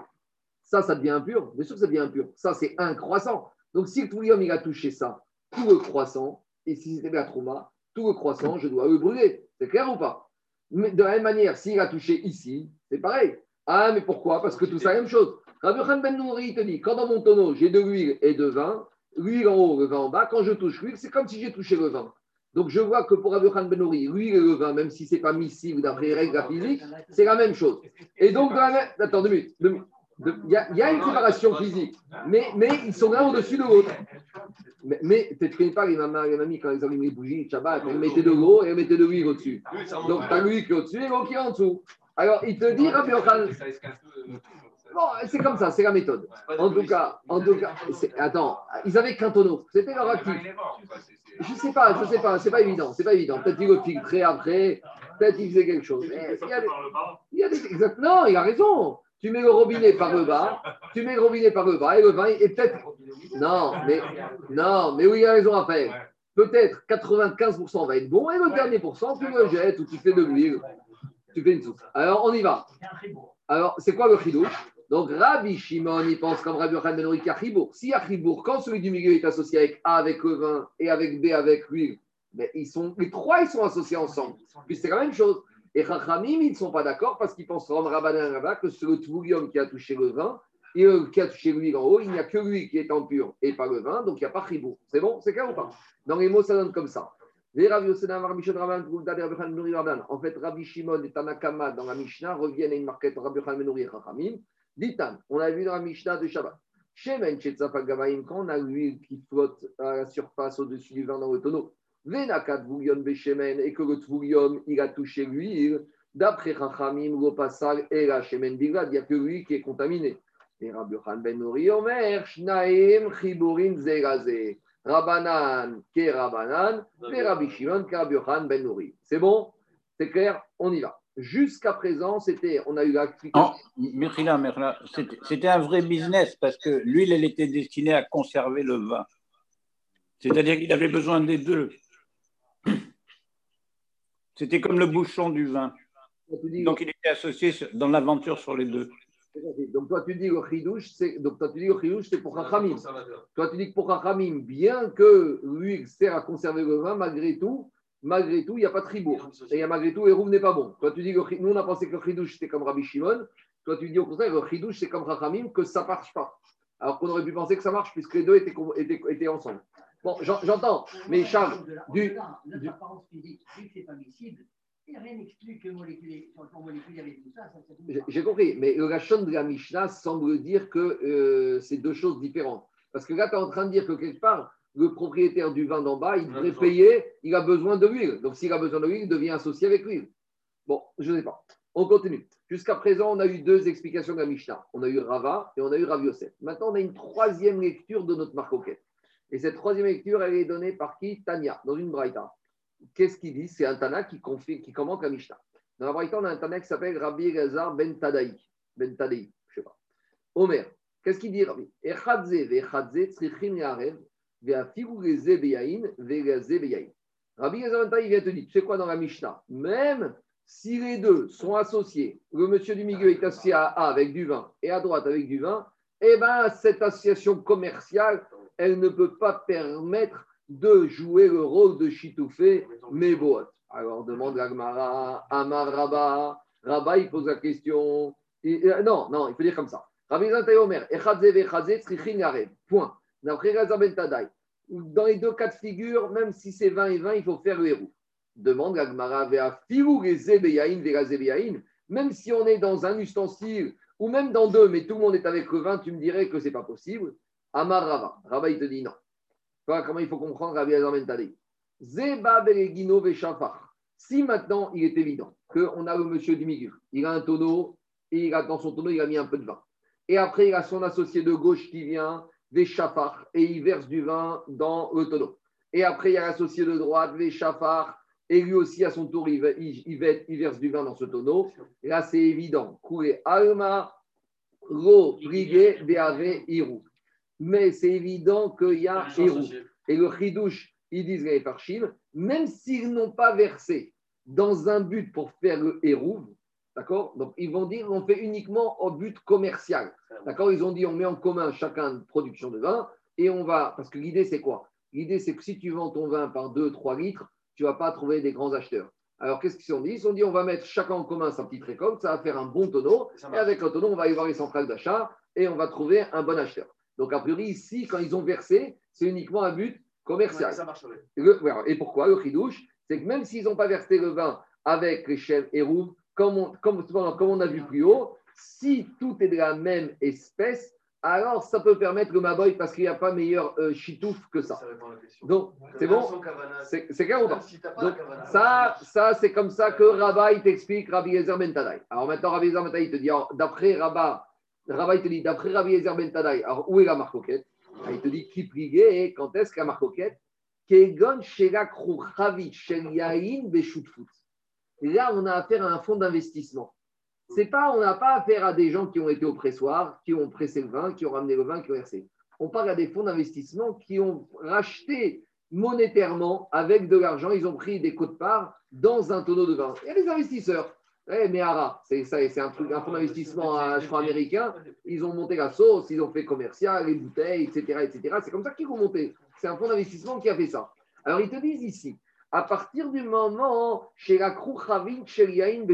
ça, ça devient impur. Bien sûr que ça devient impur. Ça, c'est un croissant. Donc, si le tvurium, il a touché ça, tout le croissant, et si c'était la trauma, tout le croissant, je dois le brûler. C'est clair ou pas? De la même manière, s'il a touché ici, c'est pareil. Ah, mais pourquoi? Parce que tout ça, la même chose. Rabbi Ben Nouri te dit quand dans mon tonneau, j'ai de l'huile et de vin, l'huile en haut, le vin en bas, quand je touche l'huile, c'est comme si j'ai touché le vin. Donc je vois que pour Khan Ben Nouri, l'huile et le vin, même si ce n'est pas miscible d'après les règles de la physique, c'est la même chose. Et donc, dans la même... attends deux minutes. Deux minutes. Il y, a une séparation physique, mais, mais ils sont l'un au-dessus de l'autre. Mais, mais tu ne connais pas les, mamans, les mamies quand ils allument les bougies, Shabbat, elles mettaient de l'eau et elles mettaient de l'huile au-dessus. Donc tu as l'huile qui est au-dessus et l'eau qui est en dessous. Alors il te dit, Rabbi. Bon, c'est comme ça, c'est la méthode. En tout cas, en tout cas, attends, ils avaient qu'un tonneau, c'était leur actif. Je ne sais pas, je ne sais pas, c'est pas évident, c'est pas évident. Peut-être qu'ils le filtraient après, peut-être qu'ils faisaient quelque chose. Mais il y a des, il y a des, exact, non, il a raison. Tu mets le robinet par le bas, tu mets le robinet par le bas et le vin est peut-être. Non, mais non, mais oui, il a raison à faire. Peut-être 95% va être bon et le dernier pourcent, tu le jettes ou tu fais de l'huile. Tu fais une soupe. Alors, on y va. Alors, c'est quoi le chidouche Donc, Rabbi Shimon, il pense comme Rabbi Yochanan Ben qu'il y a chibour. S'il y a chibour, quand celui du milieu est associé avec A avec le vin et avec B avec l'huile, mais ils sont, les trois, ils sont associés ensemble. Puis c'est la même chose. Et Chachamim, ils ne sont pas d'accord parce qu'ils pensent, comme Rabbanan là que c'est le Tvoulium qui a touché le vin et qui a touché l'huile en haut. Il n'y a que lui qui est en pur et pas le vin, donc il n'y a pas Chibou. C'est bon C'est clair ou pas Dans les mots, ça donne comme ça. En fait, Rabbi Shimon et Tanakama dans la Mishnah reviennent à une marquette Rabbi Khan et Chachamim. Ditan, on a vu dans la Mishnah de Shabbat. Shemen quand on a l'huile qui flotte à la surface au-dessus du vin dans le tonneau. Venakat Voulion Beshemen, et que le Tvoulion, il a touché l'huile, d'après Chachamim, le Passal et la Shemen Bilad, il n'y a que lui qui est contaminé. Et Rabbi Ben Nori Omer, Shnaim Chiburin Zerazé. Rabbanan, Ke Rabbanan, et Rabbi Shimon, Rabbi Ben Nori. C'est bon? C'est clair? On y va. Jusqu'à présent, c'était, on a eu l'explication. Oh, c'était un vrai business parce que l'huile, elle était destinée à conserver le vin. C'est-à-dire qu'il avait besoin des deux. C'était comme le bouchon du vin. Donc il était associé dans l'aventure sur les deux. Donc toi tu dis le chidouche, c'est donc toi tu dis le c'est pour Chachamim. Toi tu dis que pour bien que lui sert à conserver le vin, malgré tout, malgré tout, il n'y a pas de tribour. Et il y a malgré tout, Héroum n'est pas bon. Toi tu dis que nous on a pensé que le chidouche c'était comme Rabbi Shimon. Toi tu dis au contraire, le chidouche c'est comme Chachamim, que ça ne marche pas. Alors qu'on aurait pu penser que ça marche puisque les deux étaient, étaient, étaient ensemble. Bon, j'en- j'entends, mais Charles, du- l'apparence physique, vu que c'est pas miscible, et rien n'explique que moléculaire, tout ça, j'ai compris, mais le Rachon de la Mishnah semble dire que euh, c'est deux choses différentes. Parce que là, tu es en train de dire que quelque part, le propriétaire du vin d'en bas, il devrait payer, il a besoin de l'huile. Donc, s'il a besoin de l'huile, il devient associé avec l'huile. Bon, je ne sais pas. On continue. Jusqu'à présent, on a eu deux explications de la Mishnah. On a eu Rava et on a eu Rav Yosef. Maintenant, on a une troisième lecture de notre marcoquette. Et cette troisième lecture, elle est donnée par qui? Tania, dans une braïta. Qu'est-ce qu'il dit? C'est un Tana qui, confie- qui commente la Mishnah. Dans la braïta, on a un Tana qui s'appelle Rabbi Elazar ben Tadaï. Ben Tadaï, je ne sais pas. Omer, qu'est-ce qu'il dit Rabbi? Rabbi Tadaï vient te dire, tu sais quoi dans la Mishnah? Même si les deux sont associés, le monsieur du est associé à A avec du vin et à droite avec du vin, eh bien, cette association commerciale, elle ne peut pas permettre de jouer le rôle de chitoufé Meboat. Alors, demande l'Agmara, Amar Rabba. Rabba, il pose la question. Euh, non, non, il faut dire comme ça. Rabbi Zantay Omer, Echadze vechadze. Point. Dans les deux cas de figure, même si c'est 20 et 20, il faut faire le héros. Demande. Même si on est dans un ustensile, ou même dans deux, mais tout le monde est avec le vin, tu me dirais que c'est pas possible. Amar Rabba. Rabba, il te dit non. Voilà comment il faut comprendre Rabbi Ben Tadei. Zeba beregino veshafar. Si maintenant il est évident qu'on a le monsieur milieu, il a un tonneau et il a, dans son tonneau il a mis un peu de vin. Et après il a son associé de gauche qui vient, veshafar, et il verse du vin dans le tonneau. Et après il y a l'associé de droite, veshafar, et lui aussi à son tour il, il- verse du vin dans ce tonneau. Et là c'est évident. Kouré alma, ro, brigué, beave, irou. Mais c'est évident qu'il y a irou. Et le chidouche, ils disent les Farshim, même s'ils n'ont pas versé dans un but pour faire le hérouv, d'accord? Donc ils vont dire on fait uniquement au but commercial. D'accord? Ils ont dit on met en commun chacun une production de vin et on va. Parce que l'idée c'est quoi? L'idée c'est que si tu vends ton vin par 2-3 litres, tu ne vas pas trouver des grands acheteurs. Alors qu'est-ce qu'ils ont dit? Ils ont dit on va mettre chacun en commun sa petite récolte, ça va faire un bon tonneau. Et avec le tonneau, on va aller voir les centrales d'achat et on va trouver un bon acheteur. Donc, a priori, ici, quand ils ont versé, c'est uniquement un but commercial. Ça. Le- et pourquoi Le chidouche, c'est que même s'ils n'ont pas versé le vin avec les chèvres et roues, comme on, comme, comme on a vu plus haut, si tout est de la même espèce, alors ça peut permettre le maboy parce qu'il n'y a pas meilleur euh, chitouf que ça. Ça répond à la question. Donc, c'est bon C'est clair ou pas donc, ça, ça c'est comme ça que il t'explique Rabbi Yezer Ben Tadai. Alors maintenant, Rabbi Yezer Ben Tadai il te dit, d'après Rabat, Rabat il te dit, d'après Rabbi Yezer Ben Tadai, alors où est la marcoquette Ah, Il te dit, qui priait, quand est-ce que la marcoquette Kegon Shela Krouchavit Shel Yain Beshutfut. Là, on a affaire à un fonds d'investissement. C'est pas, on n'a pas affaire à des gens qui ont été au pressoir, qui ont pressé le vin, qui ont ramené le vin, qui ont versé. On parle à des fonds d'investissement qui ont racheté monétairement avec de l'argent. Ils ont pris des cotes parts dans un tonneau de vin. Il y a des investisseurs. Eh, Mehara, c'est ça, c'est un fonds d'investissement je crois, américain. Ils ont monté la sauce, ils ont fait commercial, les bouteilles, etc., etc. C'est comme ça qu'ils vont monter. C'est un fonds d'investissement qui a fait ça. Alors ils te disent ici, à partir du moment chez la Krouchavin, chez Yain,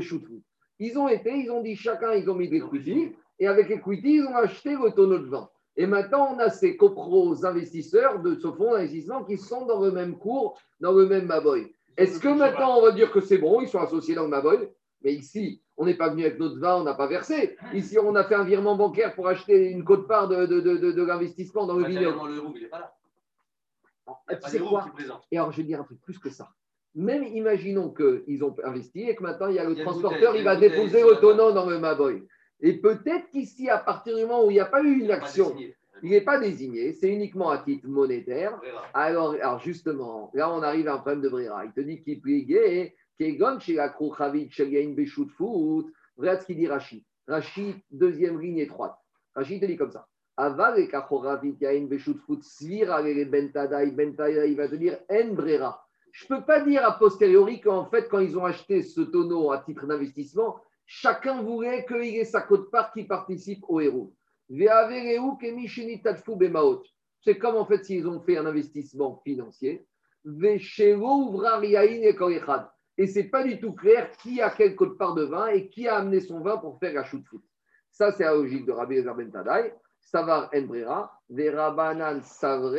ils ont été, ils ont dit chacun, ils ont mis des equity, et avec equity, ils ont acheté le tonneau de vin. Et maintenant, on a ces copros investisseurs de ce fonds d'investissement qui sont dans le même cours, dans le même Maboy. Est-ce que maintenant, on va dire que c'est bon, ils sont associés dans le Maboy Mais ici, on n'est pas venu avec notre vin, on n'a pas versé. Ici, on a fait un virement bancaire pour acheter une cote-part de, de, de, de, de l'investissement dans le vignoble. Tu pas sais quoi. Et alors, je vais dire un truc plus que ça. Même imaginons qu'ils ont investi et que maintenant, il y a le Il y a une transporteur, il va déposer le tonneau dans le Maboy. Et peut-être qu'ici, à partir du moment où il n'y a pas eu une action, il n'est pas désigné, c'est uniquement à titre monétaire. Alors, alors justement, là, on arrive à un problème de Brera. Il te dit qu'il plié, Kegon, chez la Yain Béchout Foot. Regarde ce qu'il dit Rachid. Rachid, deuxième ligne étroite. Rachid te dit comme ça. Bentadaï, il va te dire. Je ne peux pas dire a posteriori qu'en fait, quand ils ont acheté ce tonneau à titre d'investissement, chacun voulait qu'il ait sa cote-part qui participe au héros. C'est comme en fait s'ils ont fait un investissement financier. Et c'est pas du tout clair qui a quelle cote-part de vin et qui a amené son vin pour faire la chute foot. Ça, c'est la logique de Rabbi Ezer Ben. Savar en brera, Verabanan savre,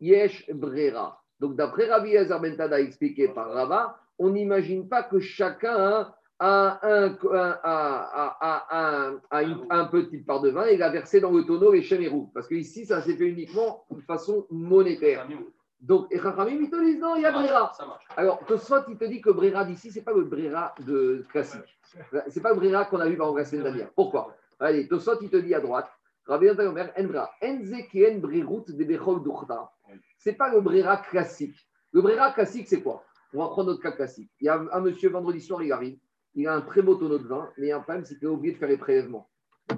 Yesh Brera. Donc, d'après Rabbi Elazar Ben Tada expliqué par Rava, on n'imagine pas que chacun a un, a- a- a- a- a une- un petit part de vin et l'a versé dans le tonneau les chèvres et roues. Parce qu'ici, ça s'est fait uniquement de façon monétaire. Donc, et Chachamim, ils te disent non, il y a Brera. Alors, Tosfot, il te dit que Brera d'ici, ce n'est pas le Brera de classique. C'est pas le Brera qu'on a vu par exemple la semaine dernière. Pourquoi? Allez, Tosfot, il te dit à droite, Rabbi pas le Brera classique. Le Brera classique, c'est quoi? On va prendre notre cas classique. Il y a un monsieur, vendredi soir, il arrive, il a un très beau tonneau de vin, mais il y a un problème, c'est qu'il a oublié de faire les prélèvements.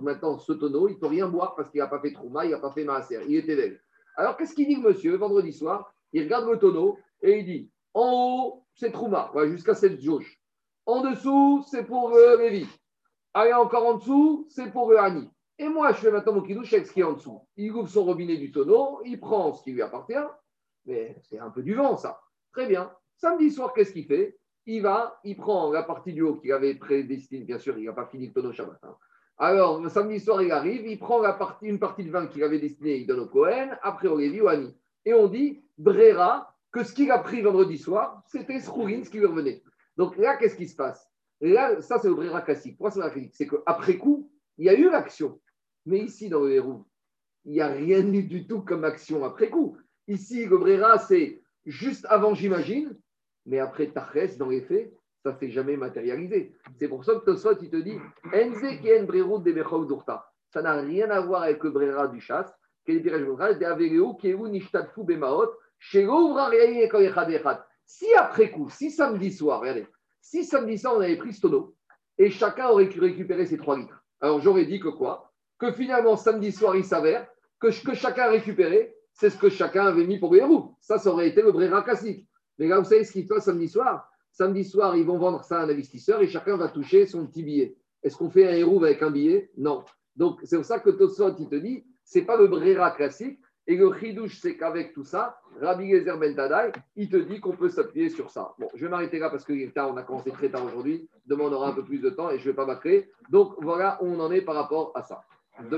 Maintenant, ce tonneau, il ne peut rien boire parce qu'il n'a pas fait Trouma, il n'a pas fait Maaser, il était belle. Alors, qu'est-ce qu'il dit monsieur, vendredi soir? Il regarde le tonneau et il dit en haut, c'est Trouma, voilà, jusqu'à cette jauge. En dessous, c'est pour euh, Lévi. Allez, encore en dessous, c'est pour le Hani. Et moi, je fais maintenant mon kidouche avec ce qui est en dessous. Il ouvre son robinet du tonneau, il prend ce qui lui appartient, mais c'est un peu du vent, ça. Très bien. Samedi soir, qu'est-ce qu'il fait? Il va, il prend la partie du haut qu'il avait prédestiné, bien sûr, il n'a pas fini le tonneau Shabbat. hein. Alors, samedi soir, il arrive, il prend une partie de vin qu'il avait destiné, il donne au Cohen, après au Lévi, au. Et on dit, Brera, que ce qu'il a pris vendredi soir, c'était Schourin, ce qui lui revenait. Donc là, qu'est-ce qui se passe? Là, ça, c'est le Brera classique. Pourquoi c'est classique C'est qu'après coup, il y a eu l'action. Mais ici, dans le héros, il n'y a rien eu du tout comme action après coup. Ici, le Brera, c'est juste avant, j'imagine, mais après Tachès, dans les faits, ça ne s'est jamais matérialisé. C'est pour ça que Tosfot, il te dit Enze kien brerut de durta. Ça n'a rien à voir avec le Brera du chasse. Si après coup, si samedi soir, regardez, si samedi soir, on avait pris ce tonneau et chacun aurait pu récupérer ses 3 litres, alors j'aurais dit que quoi? Que finalement, samedi soir, il s'avère que ce que chacun a récupéré, c'est ce que chacun avait mis pour roues. Ça, ça aurait été le Brera classique. Mais là, vous savez ce qui se passe samedi soir? Samedi soir, ils vont vendre ça à un investisseur et chacun va toucher son petit billet. Est-ce qu'on fait un héros avec un billet? Non. Donc, c'est pour ça que Tosfot, il te dit, c'est pas le Brera classique. Et le Chidouche, c'est qu'avec tout ça, Rabbi Gezer Ben Tadai, il te dit qu'on peut s'appuyer sur ça. Bon, je vais m'arrêter là parce qu'il tard, on a commencé très tard aujourd'hui. Demain, on aura un peu plus de temps et je ne vais pas m'accrer. Donc, voilà où on en est par rapport à ça. Demain,